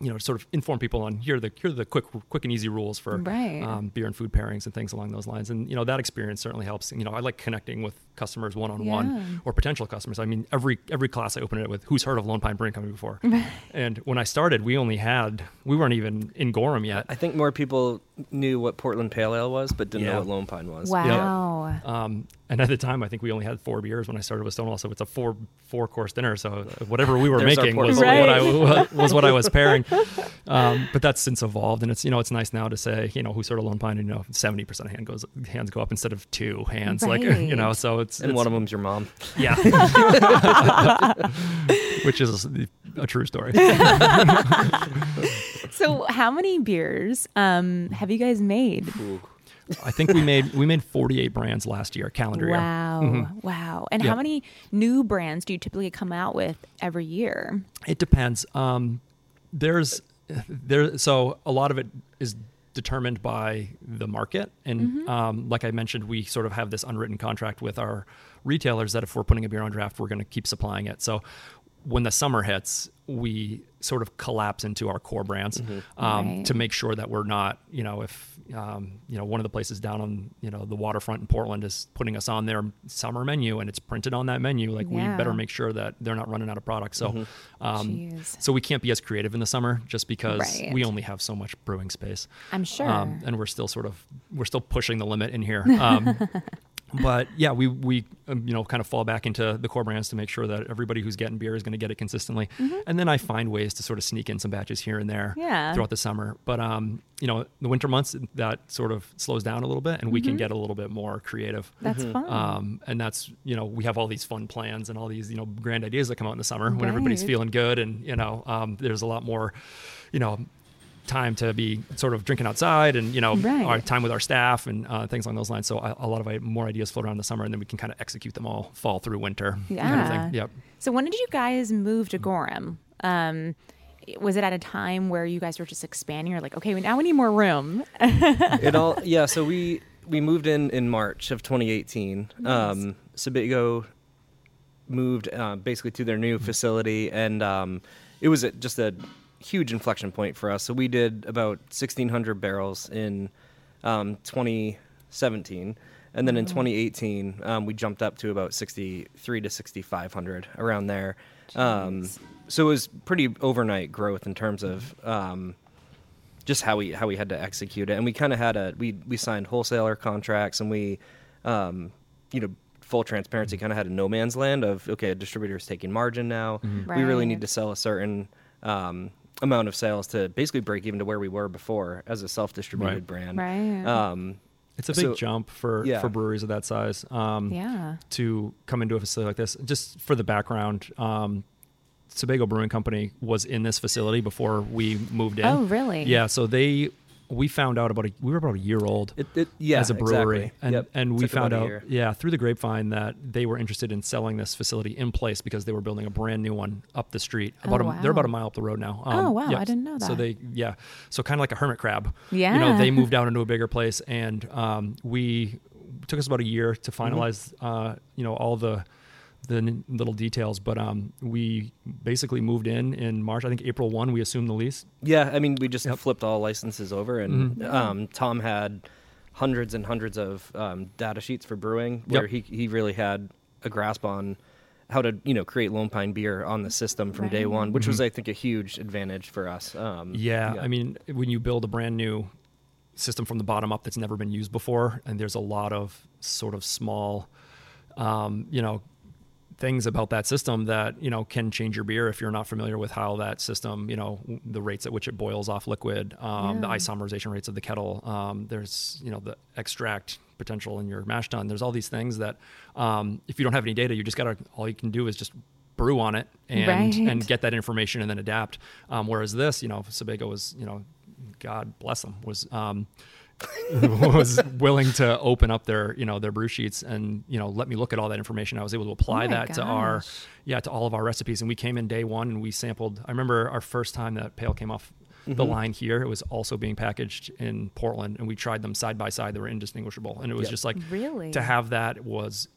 You know, sort of inform people on here are the here are the quick quick and easy rules for Right. um, beer and food pairings and things along those lines. And you know, that experience certainly helps. You know, I like connecting with customers one on one or potential customers. I mean, every every class I open it with who's heard of Lone Pine Brewing Company before. and when I started, we only had we weren't even in Gorham yet. I think more people knew what Portland Pale Ale was, but didn't Yeah. know what Lone Pine was. Wow. Um, and at the time, I think we only had four beers when I started with Stonewall, so it's a four four course dinner. So whatever we were There's making was portfolio. what I was what I was pairing. Um, but that's since evolved, and it's you know it's nice now to say you know who's sort of Lone Pine, and you know seventy percent of hand goes hands go up instead of two hands, like you know. So it's And it's- one of them's your mom. yeah, which is a true story. So, how many beers um, have you guys made? Ooh. I think we made we made forty eight brands last year, calendar Wow. year. Wow. Wow. And Yep. how many new brands do you typically come out with every year? It depends. Um, there's there so a lot of it is determined by the market, and Mm-hmm. um, like I mentioned, we sort of have this unwritten contract with our retailers that if we're putting a beer on draft, we're going to keep supplying it. So when the summer hits, we sort of collapse into our core brands um, Right. to make sure that we're not, you know, if um, you know one of the places down on you know the waterfront in Portland is putting us on their summer menu and it's printed on that menu, like Yeah. we better make sure that they're not running out of product. So, um, so we can't be as creative in the summer just because Right. we only have so much brewing space. I'm sure. Um, and we're still sort of we're still pushing the limit in here. But yeah, we we um, you know kind of fall back into the core brands to make sure that everybody who's getting beer is going to get it consistently. And then I find ways to sort of sneak in some batches here and there Mm-hmm. Yeah. throughout the summer. But um, you know, the winter months that sort of slows down a little bit, and we Mm-hmm. can get a little bit more creative. That's fun. Um, and that's you know we have all these fun plans and all these you know grand ideas that come out in the summer when everybody's feeling good and you know um, there's a lot more you know time to be sort of drinking outside and you know Right. our time with our staff and uh, things along those lines. So a, a lot of more ideas float around in the summer and then we can kind of execute them all fall through winter. Kind of Yeah. thing. Yep. So when did you guys move to Gorham? Um, was it at a time where you guys were just expanding? You're like, okay, now we need more room. it all yeah so we we moved in in march of 2018 um sebago moved uh, basically to their new facility and um it was a, just a huge inflection point for us. So we did about 1600 barrels in um 2017 and then in 2018 um, we jumped up to about 63 to 6500 around there. Um, so it was pretty overnight growth in terms of um, just how we how we had to execute it. And we kind of had a we we signed wholesaler contracts and we um you know full transparency kind of had a no man's land of okay a distributor is taking margin now. We really need to sell a certain um amount of sales to basically break even to where we were before as a self-distributed Right. brand Right. um It's a big So- jump for, yeah. for breweries of that size. Um, yeah. to come into a facility like this. Just for the background, um, Sebago Brewing Company was in this facility before we moved in. Oh, really? Yeah. So they, we found out about a, we were about a year old it, it yeah as a brewery, exactly. and Yep. and we Took found out, yeah, through the grapevine that they were interested in selling this facility in place because they were building a brand new one up the street. About Oh, a, they're about a mile up the road now. Um, Oh, wow, yeah, I didn't know that. So they, yeah, so kind of like a hermit crab. Yeah, you know, they moved out into a bigger place, and um, we took us about a year to Mm-hmm. finalize, uh, you know, all the the n- little details. But um, we basically moved in in March. I think April one, we assumed the lease. Yeah, I mean, we just Yep. flipped all licenses over, and Mhm. um, Tom had hundreds and hundreds of um, data sheets for brewing, where Yep. he he really had a grasp on how to you know create Lone Pine beer on the system from day one, which was Mhm. I think a huge advantage for us. Um, Yeah, I mean, when you build a brand new system from the bottom up that's never been used before, and there's a lot of sort of small, um, you know, things about that system that you know can change your beer if you're not familiar with how that system, you know, the rates at which it boils off liquid, um, the isomerization rates of the kettle. Um, there's you know the extract potential in your mash tun. There's all these things that um, if you don't have any data, you just gotta all you can do is just brew on it and Right. and get that information and then adapt. Um, whereas this, you know, Sebago was, you know, God bless them, was um, was willing to open up their, you know, their brew sheets and you know let me look at all that information. I was able to apply Oh that to our, yeah, to all of our recipes. And we came in day one and we sampled. I remember our first time that pale came off. The Mm-hmm. line here, it was also being packaged in Portland, and we tried them side by side. They were indistinguishable, and it was Yep. just like Really? to have that was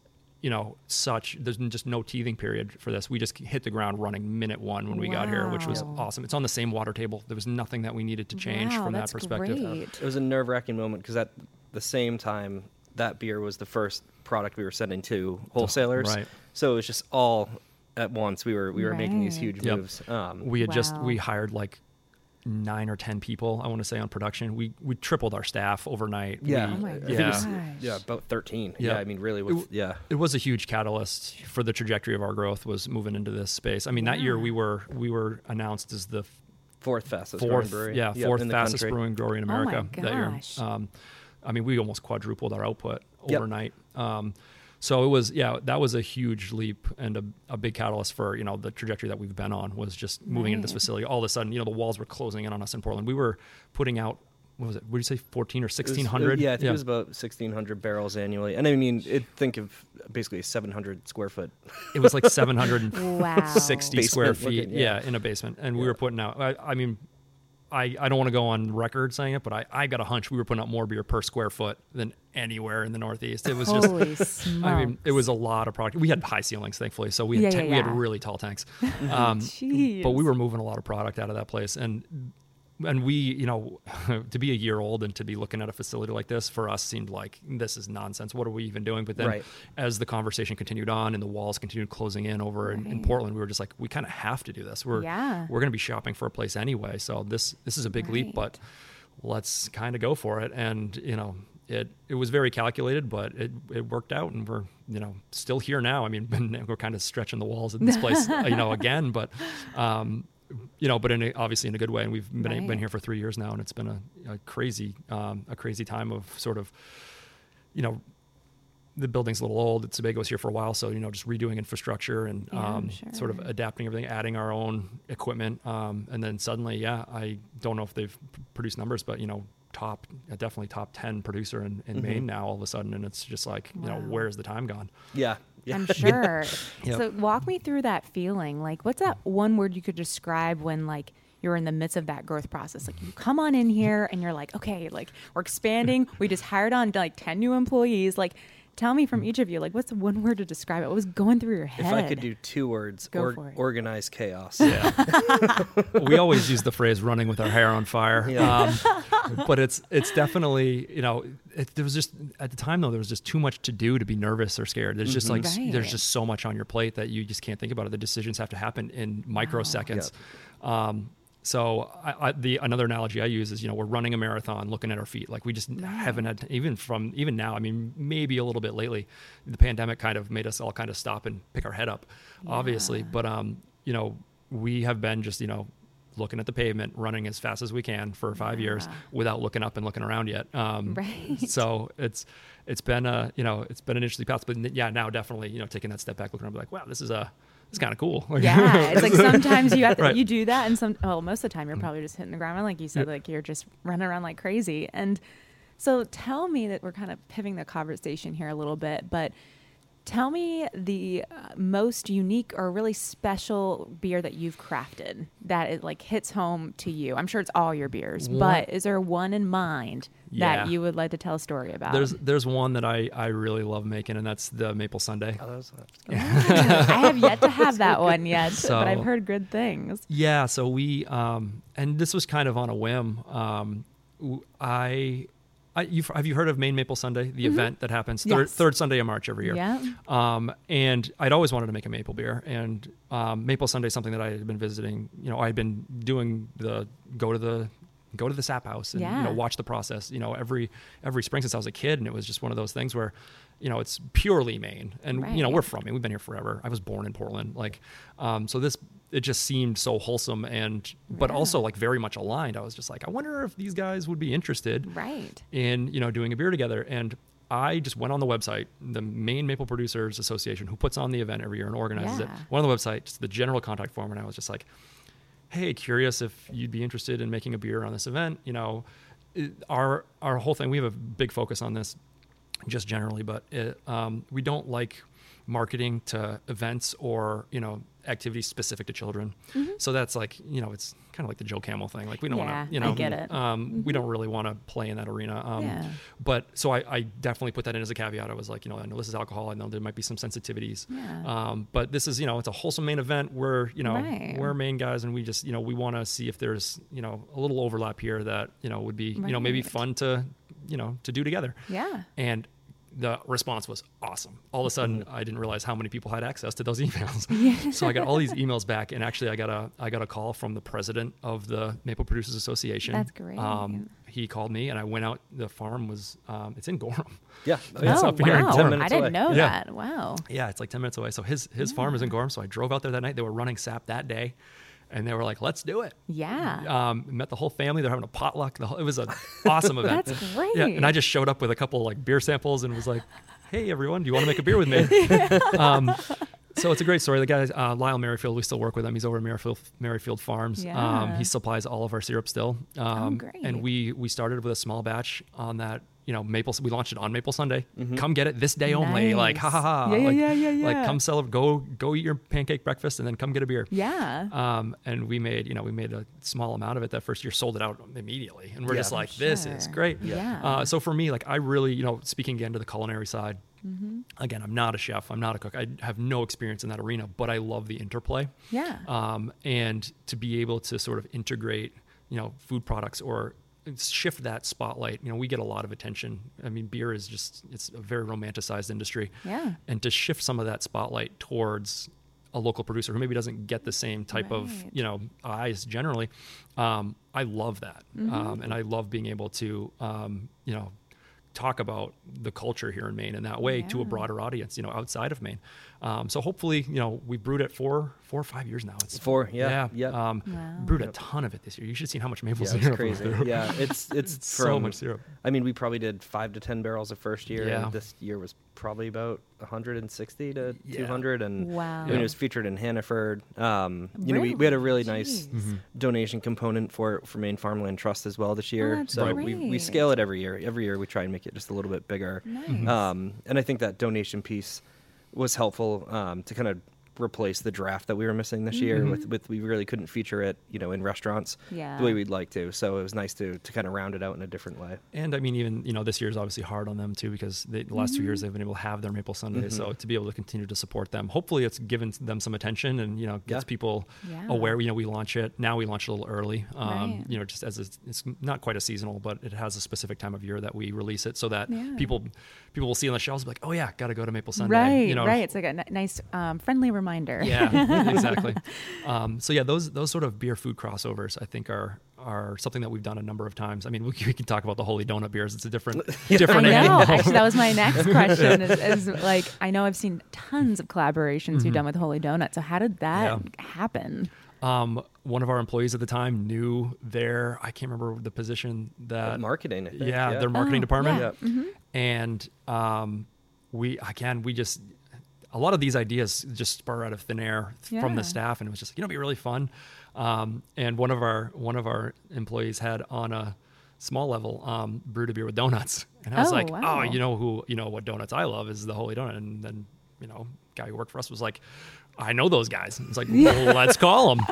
you know such there's just no teething period for this we just hit the ground running minute one when we got here which was awesome it's on the same water table there was nothing that we needed to change Wow, from that that's perspective Great. it was a nerve wracking moment because at the same time that beer was the first product we were sending to wholesalers. right. So it was just all at once. We were we were making these Right. huge Yep. moves. Um, we had just we hired like nine or ten people i want to say on production we we tripled our staff overnight Yeah. We- Oh my yeah gosh. yeah, about 13. Yeah. Yeah, I mean, really, It with, w- yeah. it was a huge catalyst for the trajectory of our growth was moving into this space i mean that year we were we were announced as the Fourth fastest growing fourth, brewery. yeah, Yep, fourth in fastest country. brewing brewery in Oh my America that year. Um, I mean, we almost quadrupled our output Yep. overnight. Um, so it was, yeah, that was a huge leap and a, a big catalyst for you know the trajectory that we've been on was just moving into this mm. facility. All of a sudden, you know, the walls were closing in on us in Portland. We were putting out what was it? Would you say, fourteen or uh, sixteen hundred? Yeah, I think it was about 1,600 barrels annually. And I mean, it, think of basically 700 square foot. it was like 760 Wow. square feet. looking, yeah. yeah. in a basement, and we were putting out. I, I mean, I, I don't want to go on record saying it, but I, I got a hunch we were putting out more beer per square foot than anywhere in the Northeast. It was Holy just, I mean, it was a lot of product. We had high ceilings, thankfully, so we had Yeah, ta- yeah, we had really tall tanks. Um, but we were moving a lot of product out of that place, and and we, you know, to be a year old and to be looking at a facility like this for us seemed like this is nonsense. What are we even doing? But then, Right. as the conversation continued on and the walls continued closing in over in, in Portland, we were just like, we kind of have to do this. We're Yeah. we're going to be shopping for a place anyway, so this this is a big leap, but let's kind of go for it. And you know, it it was very calculated, but it it worked out, and we're you know still here now. I mean, we're kind of stretching the walls in this place, you know, again, but. um you know, but in a, obviously in a good way, and we've been Right. been here for three years now, and it's been a, a crazy, um, a crazy time of sort of, you know, the building's a little old. Sebago was here for a while, so you know, just redoing infrastructure and Yeah, I'm um, sort of adapting everything, adding our own equipment, um, and then suddenly, yeah, I don't know if they've p- produced numbers, but you know, top, uh, definitely top ten producer in, in Maine now all of a sudden, and it's just like, you know, where's the time gone? Yeah. Yeah. I'm sure. Yep. So walk me through that feeling. Like, what's that one word you could describe when like you're in the midst of that growth process? Like, you come on in here and you're like, okay, like we're expanding. We just hired on like ten new employees. Like, tell me from each of you, like, what's the one word to describe it? What was going through your head? If I could do two words, Go or, for it. organized chaos. Yeah. we always use the phrase "running with our hair on fire," Yeah. um, but it's it's definitely you know it, there was just at the time though there was just too much to do to be nervous or scared. There's just like Right. there's just so much on your plate that you just can't think about it. The decisions have to happen in microseconds. Um, so I, I, the another analogy I use is you know we're running a marathon, looking at our feet. Like we just haven't had even from even now. I mean maybe a little bit lately, the pandemic kind of made us all kind of stop and pick our head up, obviously. But um, you know we have been just you know looking at the pavement, running as fast as we can for five years without looking up and looking around yet. Um, Right. So it's it's been a you know it's been an interesting path, but yeah, now definitely you know taking that step back, looking around, be like, wow, this is a this kind of cool. Like, Yeah, it's like sometimes you have to, Right. you do that, and some well, most of the time you're probably just hitting the ground, and like you said, Yeah. like you're just running around like crazy. And so, tell me that we're kind of pivoting the conversation here a little bit, but tell me the uh, most unique or really special beer that you've crafted that it like hits home to you. I'm sure it's all your beers, One- but is there one in mind Yeah. that you would like to tell a story about? There's there's one that I I really love making, and that's the maple sundae. Oh, was- I have yet to have that one yet, So- but I've heard good things. Yeah, so we um, and this was kind of on a whim. Um, w- I, I you've, have you heard of Maine Maple Sunday, the event that happens third, Mm-hmm. Yes. third Sunday of March every year? Yeah. Um, and I'd always wanted to make a maple beer, and um, Maple Sunday is something that I had been visiting. You know, I'd been doing the go to the go to the sap house and you know watch the process. You know, every every spring since I was a kid, and it was just one of those things where. You know, it's purely Maine, and you know we're from Maine. We've been here forever. I was born in Portland, like, um, so this it just seemed so wholesome and, but Yeah. also like very much aligned. I was just like, I wonder if these guys would be interested Right. in you know doing a beer together and i just went on the website the Maine maple producers association who puts on the event every year and organizes it Yeah. went on the website just the general contact form and i was just like hey curious if you'd be interested in making a beer on this event you know it- our our whole thing we have a big focus on this just generally but it, um, we don't like marketing to events or you know activities specific to children so that's like you know it's kind of like the joe camel thing like we don't Mm-hmm. Yeah, want to you I know get it. Mm-hmm. um, we don't really want to play in that arena um, Yeah. but so I, I definitely put that in as a caveat i was like you know i know this is alcohol i know there might be some sensitivities Yeah. um, but this is you know it's a wholesome main event we're you know Right. we're Maine guys and we just you know we want to see if there's you know a little overlap here that you know would be you know maybe fun to you know to do together Yeah. and the response was awesome. All of a sudden, I didn't realize how many people had access to those emails. so I got all these emails back, and actually, I got a I got a call from the president of the Maple Producers Association. That's great. Um, he called me, and I went out. The farm was um, it's in Gorham. Yeah. It's oh, up here in wow. 10 I didn't away. know Yeah. that. Wow. Yeah, it's like ten minutes away. So his his farm is in Gorham. So I drove out there that night. They were running sap that day, and they were like, "Let's do it." Yeah. Um, met the whole family. They're having a potluck. The whole, it was an awesome event. That's great. Yeah, and I just showed up with a couple like beer samples and was like, "Hey, everyone, do you want to make a beer with me?" um, so it's a great story. The guy, uh, Lyle Merrifield, we still work with him. He's over at Merrifield, Merrifield Farms. Um, Yeah. he supplies all of our syrup still. Um, great. And we we started with a small batch on that you know, Maple. We launched it on Maple Sunday. Come get it this day only. Like, ha ha ha. Yeah, yeah, like, yeah, yeah, Like, come celebrate. Go go eat your pancake breakfast and then come get a beer. Yeah. Um, and we made, you know, we made a small amount of it that first year, sold it out immediately, and we're Yeah. just like, this is Sure. great. Yeah. Uh, so for me, like, I really, you know, speaking again to the culinary side, Mm-hmm. again, I'm not a chef, I'm not a cook, I have no experience in that arena, but I love the interplay. Yeah. Um, and to be able to sort of integrate, you know, food products or shift that spotlight. You know, we get a lot of attention. I mean, beer is just it's a very romanticized industry. Yeah. And to shift some of that spotlight towards a local producer who maybe doesn't get the same type of you know eyes generally um, i love that Mm-hmm. um, and i love being able to um, you know talk about the culture here in maine in that way to a broader audience you know outside of maine um, so hopefully you know we brewed it for four or five years now it's Four, yeah, yeah, yeah. Um, Wow. brewed a ton of it this year you should have seen how much maple Yeah, syrup it's crazy. yeah, it's it's It's so much syrup. I mean, we probably did five to ten barrels the first year. Yeah. And this year was probably about 160 to Yeah. 200, and Wow. I mean, it was featured in Hannaford. Um, you know, we, we had a really nice Mm-hmm. donation component for for Maine Farmland Trust as well this year. Oh, that's so we, we scale it every year. Every year we try and make it just a little bit bigger. Nice. Um, and I think that donation piece was helpful um, to kind of replace the draft that we were missing this year. With, with we really couldn't feature it, you know, in restaurants Yeah. the way we'd like to. So it was nice to to kind of round it out in a different way. And I mean, even you know, this year is obviously hard on them too because they, the last two Mm-hmm. years they've been able to have their Maple Sunday. Mm-hmm. So to be able to continue to support them, hopefully it's given them some attention and you know gets Yeah. people Yeah. aware. You know, we launch it now. We launch it a little early. Um, Right. You know, just as it's, it's not quite a seasonal, but it has a specific time of year that we release it so that Yeah. people people will see on the shelves and be like, oh yeah, got to go to Maple Sunday. Right, You know, right. It's like a n- nice, um, friendly reminder. yeah, exactly. Um, so yeah, those those sort of beer food crossovers, I think, are are something that we've done a number of times. I mean, we, we can talk about the Holy Donut beers. It's a different different. I know. animal. Actually, that was my next question. Is, is like, I know I've seen tons of collaborations you've done with Holy Donut. So how did that Mm-hmm. Yeah. happen? Um, one of our employees at the time knew their I can't remember the position that marketing, I think, yeah, yeah. their marketing Oh, department. yeah. Mhm. And um, we again we just a lot of these ideas just spur out of thin air th- from the staff, and it was just like, you know it'd be really fun. Um, and one of our one of our employees had on a small level um, brewed a beer with donuts, and I was Oh, like, wow. oh, you know who you know what donuts I love is the Holy Donut, and then you know guy who worked for us was like. I know those guys. It's like, well, let's call them,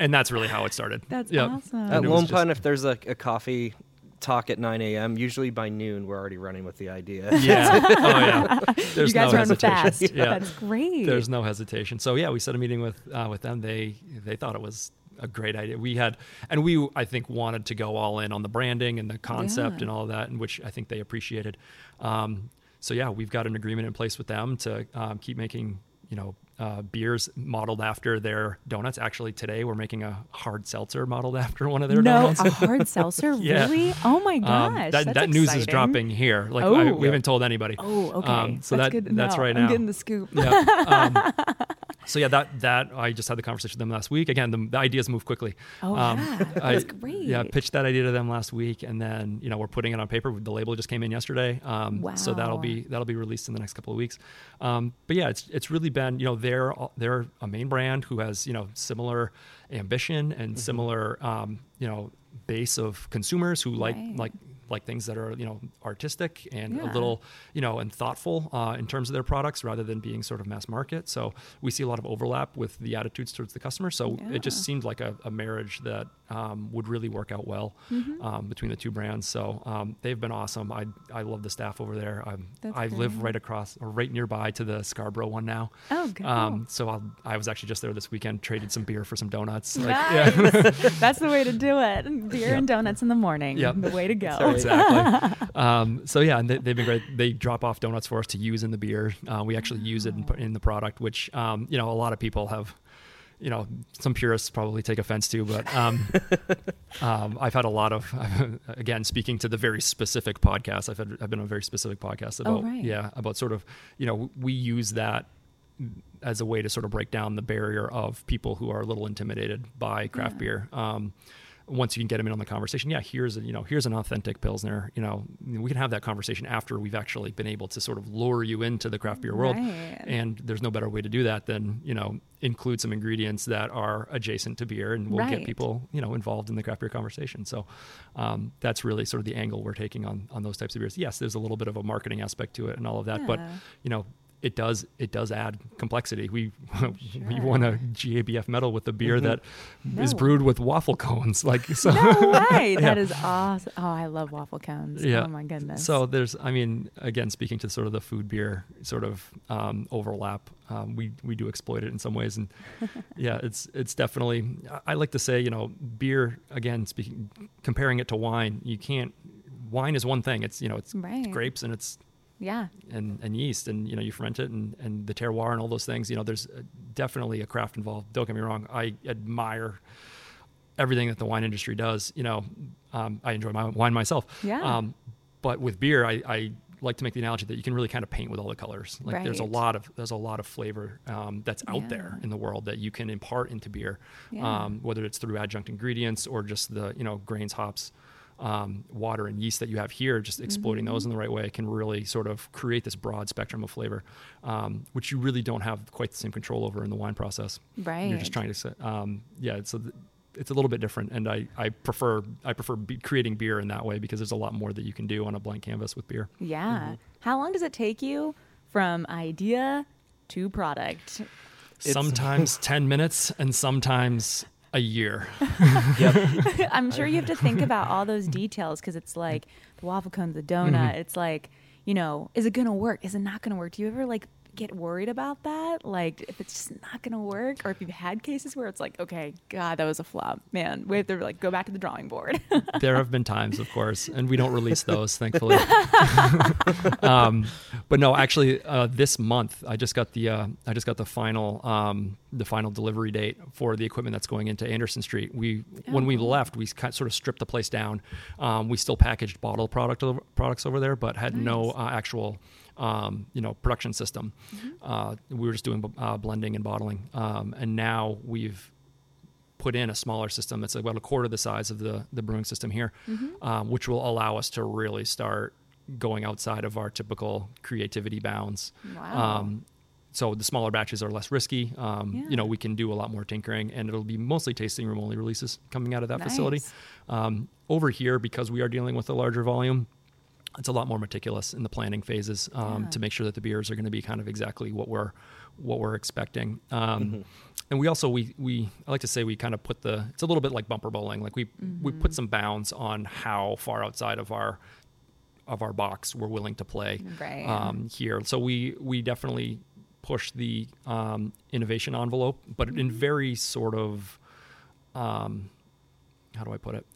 and that's really how it started. That's Yep. awesome. At it Lone just- Pine, if there's a, a coffee talk at 9 a.m., usually by noon we're already running with the idea. Yeah. Oh yeah. There's you guys no run hesitation. fast. Yeah. That's great. There's no hesitation. So yeah, we set a meeting with uh, with them. They they thought it was a great idea. We had, and we I think wanted to go all in on the branding and the concept Yeah. and all of that, and which I think they appreciated. Um, so yeah, we've got an agreement in place with them to um, keep making you know uh, beers modeled after their donuts. Actually, today we're making a hard seltzer modeled after one of their no, donuts. a hard seltzer, Yeah. really? Oh my Um, gosh, that that's that news is dropping here. Like Oh. I, we haven't told anybody. Oh, okay. Um, so that's that good that's know. right I'm getting the scoop. yeah. Um, so yeah, that that I just had the conversation with them last week. Again, the, the ideas move quickly. Oh, Um, yeah. I- That's great. Yeah, pitched that idea to them last week, and then you know we're putting it on paper. The label just came in yesterday, um, so that'll be that'll be released in the next couple of weeks. Um, but yeah, it's it's really been you know they're they're a Maine brand who has you know similar ambition and similar um, you know base of consumers who like Right. like like things that are you know artistic and Yeah. a little you know and thoughtful uh, in terms of their products rather than being sort of mass market. So we see a lot of overlap with the attitudes towards the customer. So it just seemed like a, a marriage that um, would really work out well Mm-hmm. um, between the two brands. So um, they've been awesome. I I love the staff over there. I live right across or right nearby to the Scarborough one now. Oh, cool. Um, so I'll, I was actually just there this weekend, traded some beer for some donuts. Like, Nice. That's the way to do it. Beer Yeah. and donuts in the morning. Yep. The way to go. Exactly. um, so yeah, and they, they've been great. They drop off donuts for us to use in the beer. Uh, we actually use it in, in the product, which um, you know a lot of people have. You know, some purists probably take offense to, but um, um, I've had a lot of, again, speaking to the very specific podcast. I've had, I've been on a very specific podcast Oh, about, right. yeah, about sort of, you know, we use that as a way to sort of break down the barrier of people who are a little intimidated by craft Yeah. beer. Um, once you can get them in on the conversation, yeah, here's a, you know here's an authentic pilsner. You know, we can have that conversation after we've actually been able to sort of lure you into the craft beer world. Right. And there's no better way to do that than you know include some ingredients that are adjacent to beer, and we'll Right. get people you know involved in the craft beer conversation. So um, that's really sort of the angle we're taking on on those types of beers. Yes, there's a little bit of a marketing aspect to it and all of that, but you know. It does. It does add complexity. We we Sure. won a GABF medal with a beer that is No. brewed with waffle cones. Like so. No way. Yeah. That is awesome. Oh, I love waffle cones. Yeah. Oh my goodness. So there's, I mean, again, speaking to sort of the food beer sort of um, overlap, um, we we do exploit it in some ways, and yeah, it's it's definitely. I- I like to say, you know, beer again, speaking comparing it to wine, you can't. Wine is one thing. It's you know, it's Right. grapes and it's yeah. and, and yeast and you know you ferment it and, and the terroir and all those things you know there's uh, definitely a craft involved don't get me wrong i admire everything that the wine industry does you know um, i enjoy my wine myself Yeah. um, but with beer I, I like to make the analogy that you can really kind of paint with all the colors like there's a lot of there's a lot of flavor um, that's out there in the world that you can impart into beer Yeah. um, whether it's through adjunct ingredients or just the you know grains hops um, water and yeast that you have here, just exploiting those Mm-hmm. in the right way can really sort of create this broad spectrum of flavor, um, which you really don't have quite the same control over in the wine process. Right. You're just trying to, set- um, yeah. It's a, it's a little bit different, and I, I prefer I prefer be creating beer in that way because there's a lot more that you can do on a blank canvas with beer. Yeah. Mm-hmm. How long does it take you from idea to product? It's- sometimes ten minutes, and sometimes a year. I'm sure you have to think about all those details because it's like the waffle cone, the donut. Mm-hmm. It's like, you know, is it going to work? Is it not going to work? Do you ever like get worried about that? Like if it's just not going to work or if you've had cases where it's like, okay, God, that was a flop. Man, we have to like go back to the drawing board. there have been times, of course, and we don't release those, thankfully. um, but no, actually, uh, this month I just got the uh, I just got the final um, the final delivery date for the equipment that's going into Anderson Street. We when we Oh. left, we kind sort of stripped the place down. Um, we still packaged bottle product products over there, but had no uh, actual um, you know production system. Mm-hmm. Uh, we were just doing uh, blending and bottling, um, and now we've put in a smaller system that's about a quarter the size of the the brewing system here, Mm-hmm. um, which will allow us to really start going outside of our typical creativity bounds. Wow. Um, so the smaller batches are less risky. Um, Yeah. You know, we can do a lot more tinkering, and it'll be mostly tasting room only releases coming out of that facility. Um, over here, because we are dealing with a larger volume, it's a lot more meticulous in the planning phases um, Yeah. to make sure that the beers are going to be kind of exactly what we're what we're expecting. Um, Mm-hmm. And we also we we I like to say we kind of put the it's a little bit like bumper bowling. Like we we Mm-hmm. put some bounds on how far outside of our of our box we're willing to play Right. um, here. So we we definitely push the um, innovation envelope, but Mm-hmm. in very sort of um, how do I put it?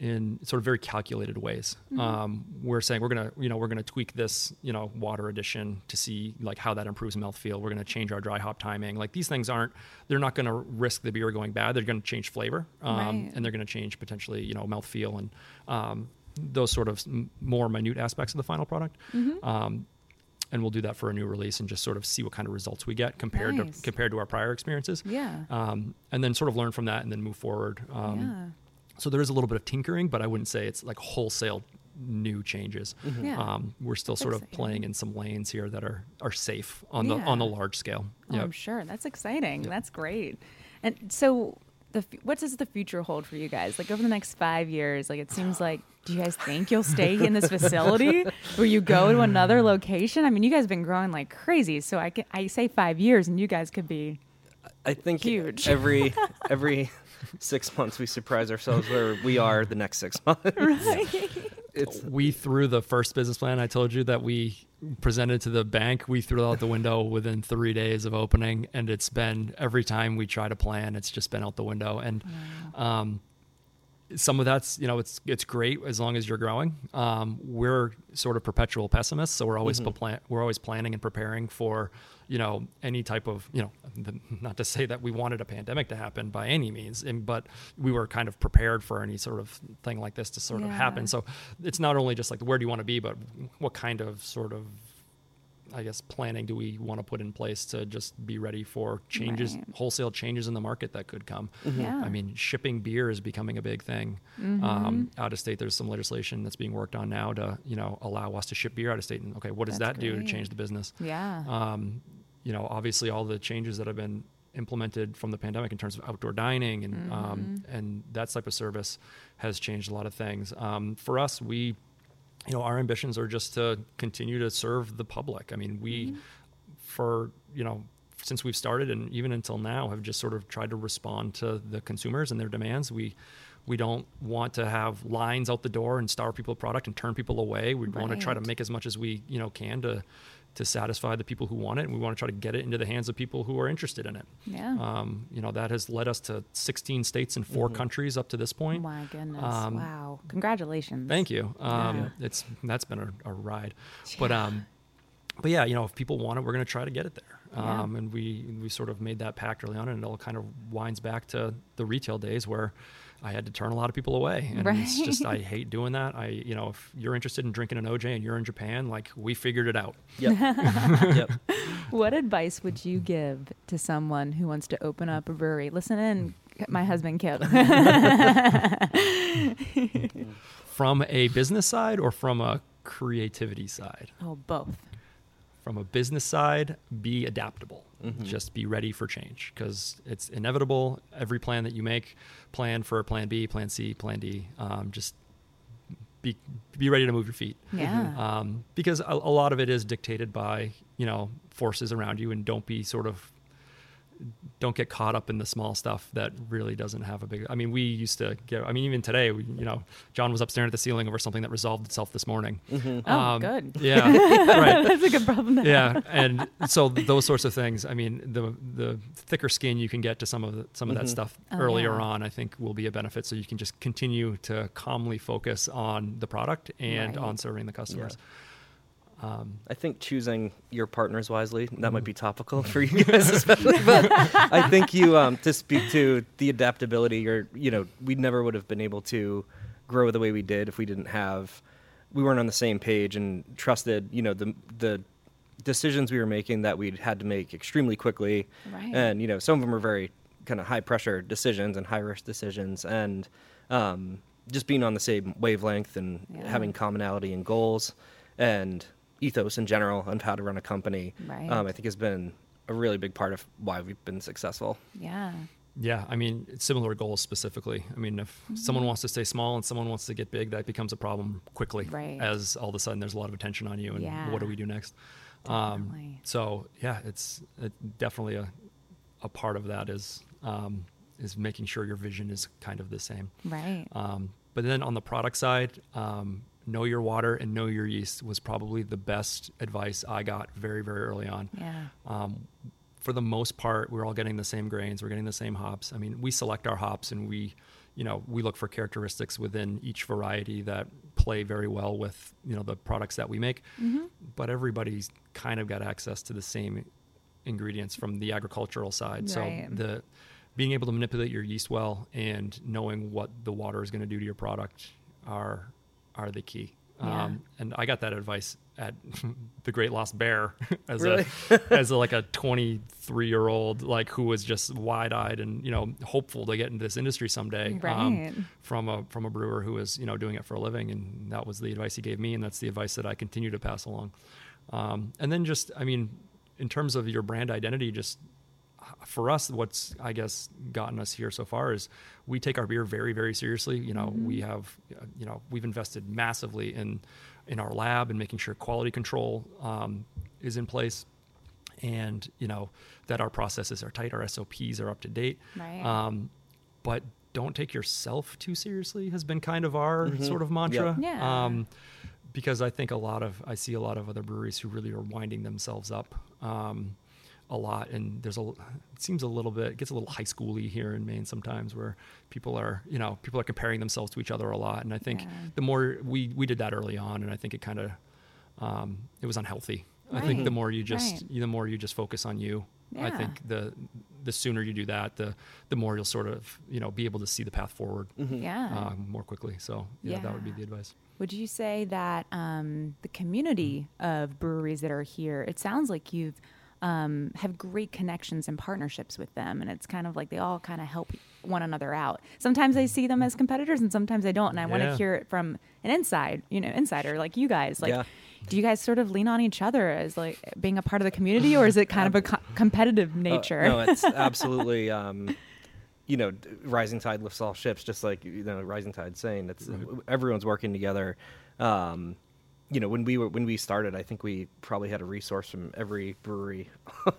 In sort of very calculated ways. Mm-hmm. Um, we're saying we're gonna, you know, we're gonna tweak this, you know, water addition to see like how that improves mouthfeel. We're gonna change our dry hop timing. Like these things aren't, they're not gonna risk the beer going bad. They're gonna change flavor, um, Right. and they're gonna change potentially, you know, mouthfeel and um, those sort of more minute aspects of the final product. Mm-hmm. Um, and we'll do that for a new release and just sort of see what kind of results we get compared Nice. to compared to our prior experiences. yeah. Um, and then sort of learn from that and then move forward. Um, yeah. So there is a little bit of tinkering, but I wouldn't say it's like wholesale new changes. Yeah. Um, we're still That's sort of playing in some lanes here that are are safe on the on the large scale. Oh, Yep. I'm sure. That's exciting. Yep. That's great. And so, the f- what does the future hold for you guys? Like over the next five years, like it seems like, do you guys think you'll stay in this facility? Will you go to another location? I mean, you guys have been growing like crazy. So I can, I say five years, and you guys could be I think Huge. every every six months we surprise ourselves where we are the next six months. It's we threw the first business plan I told you that we presented to the bank. We threw it out the window within three days of opening, and it's been every time we try to plan, it's just been out the window. And um, some of that's you know it's it's great as long as you're growing. Um, we're sort of perpetual pessimists, so we're always plan- we're always planning and preparing for you know any type of you know the, not to say that we wanted a pandemic to happen by any means, and, but we were kind of prepared for any sort of thing like this to sort of happen. So it's not only just like where do you want to be, but what kind of sort of I guess planning do we want to put in place to just be ready for changes, Right. wholesale changes in the market that could come. Yeah. I mean, shipping beer is becoming a big thing. Um, out of state, there's some legislation that's being worked on now to you know allow us to ship beer out of state. And okay, what does That's that do to change the business? Yeah. um, you know, obviously all the changes that have been implemented from the pandemic in terms of outdoor dining and um, and that type of service has changed a lot of things. Um, for us, we, you know, our ambitions are just to continue to serve the public. I mean, we, for you know, since we've started and even until now, have just sort of tried to respond to the consumers and their demands. We. We don't want to have lines out the door and starve people of product and turn people away. We want to try to make as much as we you know can to to satisfy the people who want it, and we want to try to get it into the hands of people who are interested in it. yeah. Um, you know that has led us to 16 states and 4 countries up to this point. My goodness. um, wow. Congratulations. Thank you. Um, Yeah. It's that's been a, a ride, but um, but yeah, you know, if people want it, we're going to try to get it there. Yeah. Um, and we we sort of made that pact early on, and it all kind of winds back to the retail days where I had to turn a lot of people away, and it's just I hate doing that. I you know, if you're interested in drinking an OJ and you're in Japan, like we figured it out. Yep. yep. What advice would you give to someone who wants to open up a brewery? Listen in, mm-hmm. my husband Kip. From a business side or from a creativity side? oh, both. From a business side, be adaptable. Mhm. Just be ready for change because it's inevitable. Every plan that you make, plan for plan B, plan C, plan D. Um, just be be ready to move your feet. Yeah. Um, because a, a lot of it is dictated by you know forces around you, and don't be sort of don't get caught up in the small stuff that really doesn't have a big. I mean, we used to get. I mean, even today, we, you know, John was up staring at the ceiling over something that resolved itself this morning. Mhm. Oh, good. Yeah, right. That's a good problem to have. Yeah, and so those sorts of things. I mean, the the thicker skin you can get to some of the, some of that Mhm. stuff Oh, earlier yeah. on, I think, will be a benefit. So you can just continue to calmly focus on the product and Right. on serving the customers. Um, I think choosing your partners wisely that might be topical for you guys especially, but I think you um, to speak to the adaptability. Or you know, we never would have been able to grow the way we did if we didn't have we weren't on the same page and trusted. You know, the the decisions we were making that we had to make extremely quickly, Right. and you know, some of them were very kind of high pressure decisions and high risk decisions, and um, just being on the same wavelength and Yeah. having commonality and goals and ethos in general on how to run a company, Right. um, I think has been a really big part of why we've been successful. Yeah. yeah, I mean, similar goals specifically. I mean, if someone wants to stay small and someone wants to get big, that becomes a problem quickly. Right. As all of a sudden there's a lot of attention on you, and Yeah. what do we do next? Definitely. Um, so yeah, it's it, definitely a a part of that is um, is making sure your vision is kind of the same. Right. Um, but then on the product side, um, know your water and know your yeast was probably the best advice I got very very early on. Yeah. Um, for the most part, we're all getting the same grains. We're getting the same hops. I mean, we select our hops and we, you know, we look for characteristics within each variety that play very well with, you know, the products that we make. Mm-hmm. But everybody's kind of got access to the same ingredients from the agricultural side. So the being able to manipulate your yeast well and knowing what the water is going to do to your product are are the key. Yeah. Um, and I got that advice at the Great Lost Bear as Really? a as a, like a 23 year old like who was just wide eyed and you know hopeful to get into this industry someday um, Right. from a from a brewer who was you know doing it for a living and that was the advice he gave me and that's the advice that I continue to pass along. Um, and then just I mean in terms of your brand identity just for us, what's I guess gotten us here so far is we take our beer very, very seriously. You know, we have, uh, you know, we've invested massively in in our lab and making sure quality control um, is in place, and you know that our processes are tight, our SOPs are up to date. Right. Um, but don't take yourself too seriously has been kind of our Mhm. sort of mantra. Yeah. Um, because I think a lot of I see a lot of other breweries who really are winding themselves up um, a lot, and there's a it seems a little bit it gets a little high schooly here in Maine sometimes where people are you know people are comparing themselves to each other a lot, and I think Yeah. the more we we did that early on, and I think it kind of um, it was unhealthy. I think the more you just right. the more you just focus on you. I think the the sooner you do that, the the more you'll sort of you know be able to see the path forward Yeah. um, more quickly. So yeah, that would be the advice. Would you say that um, the community of breweries that are here, it sounds like you've um, have great connections and partnerships with them, and it's kind of like they all kind of help one another out. Sometimes I see them as competitors, and sometimes I don't, and I want to hear it from an inside, you know, insider like you guys. Like, Yeah. do you guys sort of lean on each other as like being a part of the community, or is it kind of a co- competitive Uh, nature? no, it's absolutely. Um, you know, rising tide lifts all ships. Just like you know, rising tide saying, it's everyone's working together. Um, you know, when we were when we started, I think we probably had a resource from every brewery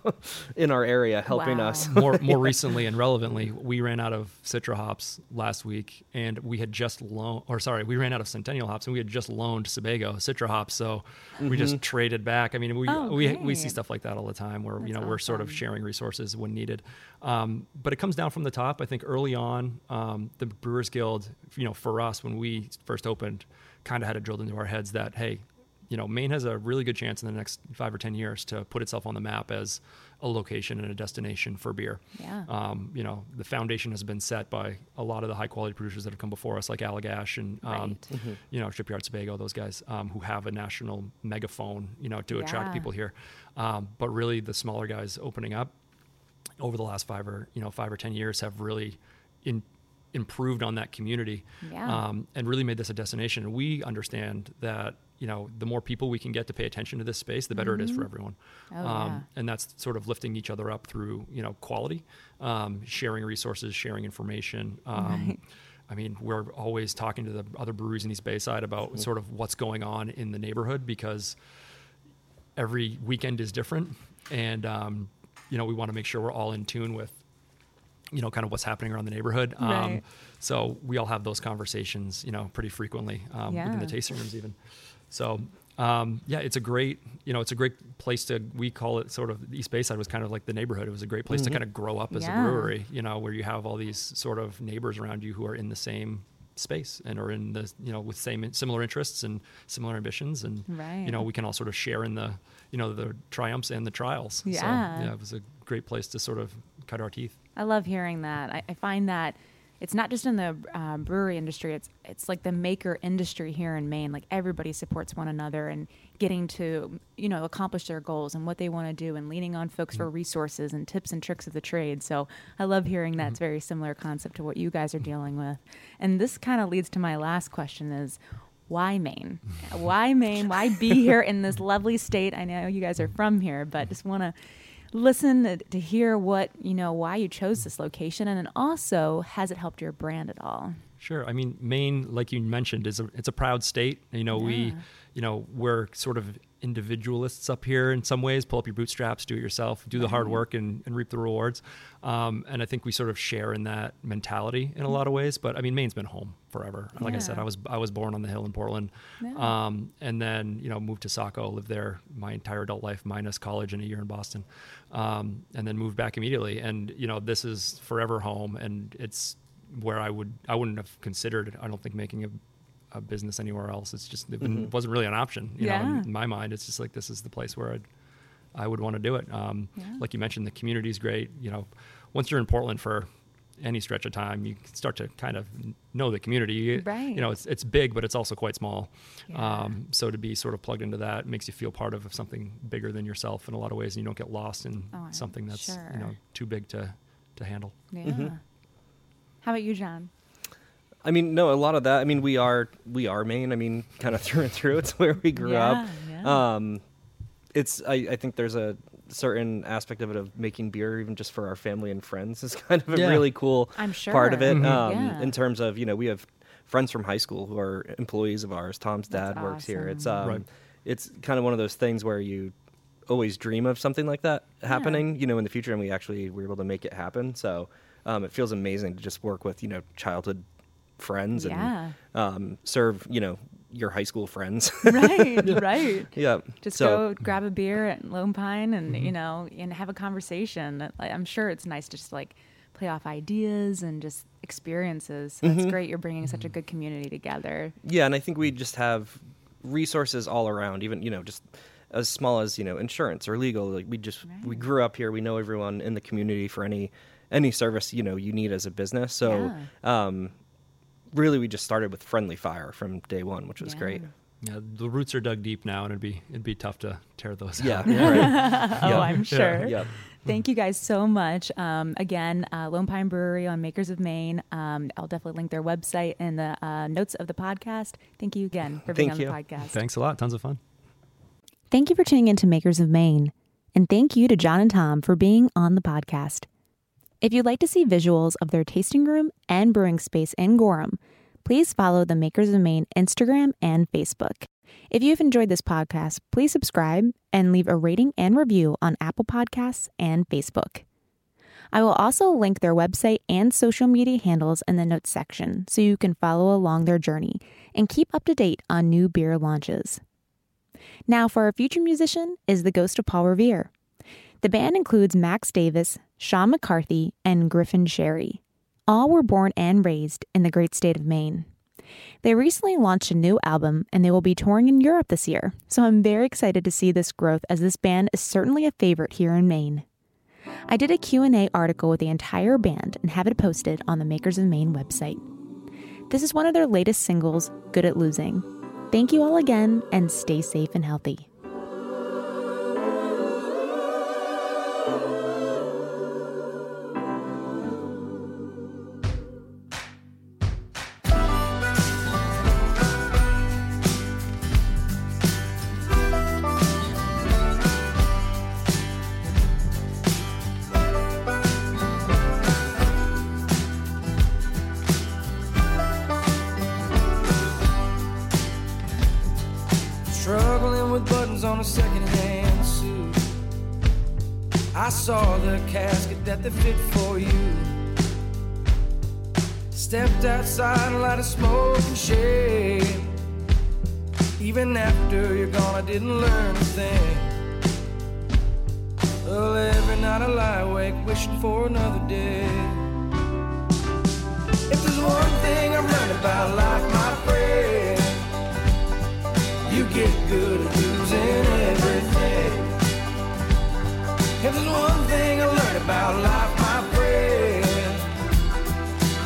in our area helping Wow. us. more more recently and relevantly, we ran out of Citra hops last week, and we had just loaned, or sorry, we ran out of Centennial hops, and we had just loaned Sebago Citra hops, so we just traded back. I mean, we Oh, we we see stuff like that all the time, where you That's know we're sort of sharing resources when needed. Um, but it comes down from the top. I think early on, um, the Brewers Guild, you know, for us when we first opened, kind of had it drilled into our heads that hey, you know, Maine has a really good chance in the next five or ten years to put itself on the map as a location and a destination for beer. Yeah. Um, you know, the foundation has been set by a lot of the high quality producers that have come before us, like Allagash and um, Right. you know Shipyard Sebago, those guys um, who have a national megaphone, you know, to attract people here. Um, but really, the smaller guys opening up over the last five or you know five or ten years have really in, improved on that community Yeah. um, and really made this a destination. And we understand that you know the more people we can get to pay attention to this space, the better it is for everyone. Oh, um, yeah. And that's sort of lifting each other up through you know quality, um, sharing resources, sharing information. Um, Right. I mean, we're always talking to the other breweries in East Bayside about sort of what's going on in the neighborhood because every weekend is different, and um, you know we want to make sure we're all in tune with you know kind of what's happening around the neighborhood. Um, Right. so we all have those conversations, you know, pretty frequently um, within the tasting rooms even. So um, yeah, it's a great you know it's a great place to we call it sort of East Bayside was kind of like the neighborhood. It was a great place to kind of grow up as Yeah. a brewery, you know, where you have all these sort of neighbors around you who are in the same space and are in the you know with same similar interests and similar ambitions and Right. you know we can all sort of share in the you know the triumphs and the trials so Yeah. yeah it was a great place to sort of cut our teeth I love hearing that. I, I find that it's not just in the uh, brewery industry; it's it's like the maker industry here in Maine. Like everybody supports one another and getting to you know accomplish their goals and what they want to do, and leaning on folks for resources and tips and tricks of the trade. So I love hearing that. It's a very similar concept to what you guys are dealing with. And this kind of leads to my last question: is why Maine? Why Maine? Why be here in this lovely state? I know you guys are from here, but just want to listen to, hear what you know why you chose this location, and then also has it helped your brand at all? Sure. I mean, Maine, like you mentioned, is a it's a proud state. You know, we, you know, we're sort of individualists up here in some ways. Pull up your bootstraps, do it yourself, do the hard work, and, and reap the rewards. Um, and I think we sort of share in that mentality in a lot of ways. But I mean, Maine's been home forever. Like I said, I was I was born on the hill in Portland, Yeah. um, and then you know moved to Saco, lived there my entire adult life, minus college and a year in Boston, um, and then moved back immediately. And you know, this is forever home, and it's where I would I wouldn't have considered I don't think making a, a business anywhere else. It's just it Mhm. wasn't really an option. You know, Yeah. in my mind, it's just like this is the place where I'd I would want to do it. Um, Yeah. Like you mentioned, the community is great. You know, once you're in Portland for any stretch of time, you start to kind of know the community. You, Right. you know, it's it's big, but it's also quite small. Yeah. Um, so to be sort of plugged into that makes you feel part of something bigger than yourself in a lot of ways, and you don't get lost in Oh, something that's sure. you know too big to to handle. Yeah. Mm-hmm. How about you, John? I mean, no, a lot of that. I mean, we are we are Maine. I mean, kind of through and through. It's where we grew up. Yeah, yeah. Um, it's I, I think there's a certain aspect of it of making beer, even just for our family and friends, is kind of a Yeah. really cool I'm sure. part of it. Mhm. Um, Yeah. In terms of you know, we have friends from high school who are employees of ours. Tom's That's dad works here. It's um, Right. it's kind of one of those things where you always dream of something like that happening, you know, in the future, and we actually were able to make it happen. So um, it feels amazing to just work with you know childhood friends Yeah. and um, serve you know your high school friends. right, right. yeah, Just so, go grab a beer at Lone Pine and Mm-hmm. you know and have a conversation. I'm sure it's nice to just like play off ideas and just experiences. So Mm-hmm. It's great you're bringing such a good community together. Yeah, and I think we just have resources all around. Even you know, just as small as you know insurance or legal. Like we just we grew up here. We know everyone in the community for any any service you know you need as a business. So um, really, we just started with friendly fire from day one, which was Yeah. great. Yeah, the roots are dug deep now, and it'd be it'd be tough to tear those Yeah, out. right. oh, Yeah. I'm sure. Yep. Thank you guys so much. Um, again, uh, Lone Pine Brewery on Makers of Maine. Um, I'll definitely link their website in the uh, notes of the podcast. Thank you again for being Thank on you. the podcast. Thanks a lot. Tons of fun. Thank you for tuning in to Makers of Maine. And thank you to John and Tom for being on the podcast. If you'd like to see visuals of their tasting room and brewing space in Gorham, please follow the Makers of Maine Instagram and Facebook. If you've enjoyed this podcast, please subscribe and leave a rating and review on Apple Podcasts and Facebook. I will also link their website and social media handles in the notes section so you can follow along their journey and keep up to date on new beer launches. Now, for our future musician is the Ghost of Paul Revere. The band includes Max Davis, Sean McCarthy, and Griffin Sherry. All were born and raised in the great state of Maine. They recently launched a new album and they will be touring in Europe this year, so I'm very excited to see this growth as this band is certainly a favorite here in Maine. I did a Q&A article with the entire band and have it posted on the Makers of Maine website. This is one of their latest singles, Good at Losing. Thank you all again and stay safe and healthy. A smoking shade. Even after you're gone, I didn't learn a thing. Well, every night I lie awake wishing for another day. If there's one thing I've learned about life, my friend. You get good at losing everything. If there's one thing I learned about life, my friend,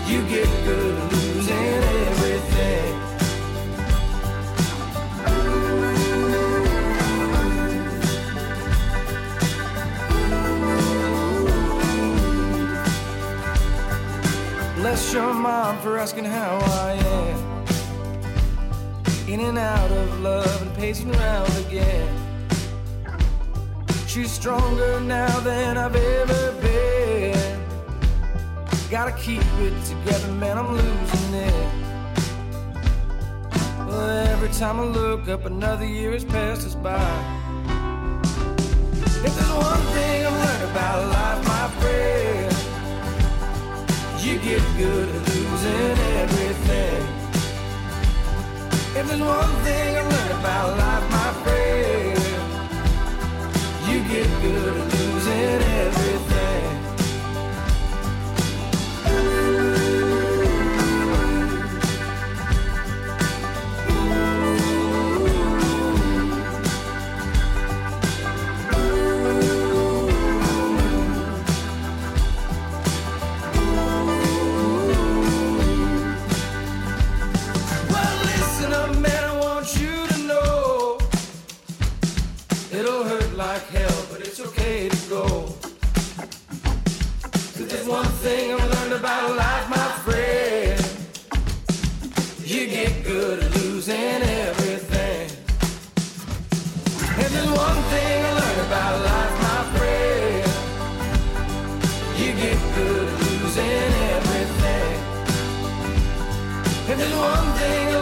you get good Bless your mom for asking how I am in and out of love and pacing around again. She's stronger now than I've ever been. Gotta keep it together, man, I'm losing it. Well, every time I look up, another year has passed us by. If there's one thing I've learned about life, you get good at losing everything. If there's one thing I've learned about life, my friend, you get good at losing everything. Thing I've learned about life, my friend. You get good at losing everything. And there's one thing I learned about life, my friend. You get good at losing everything. If there's one thing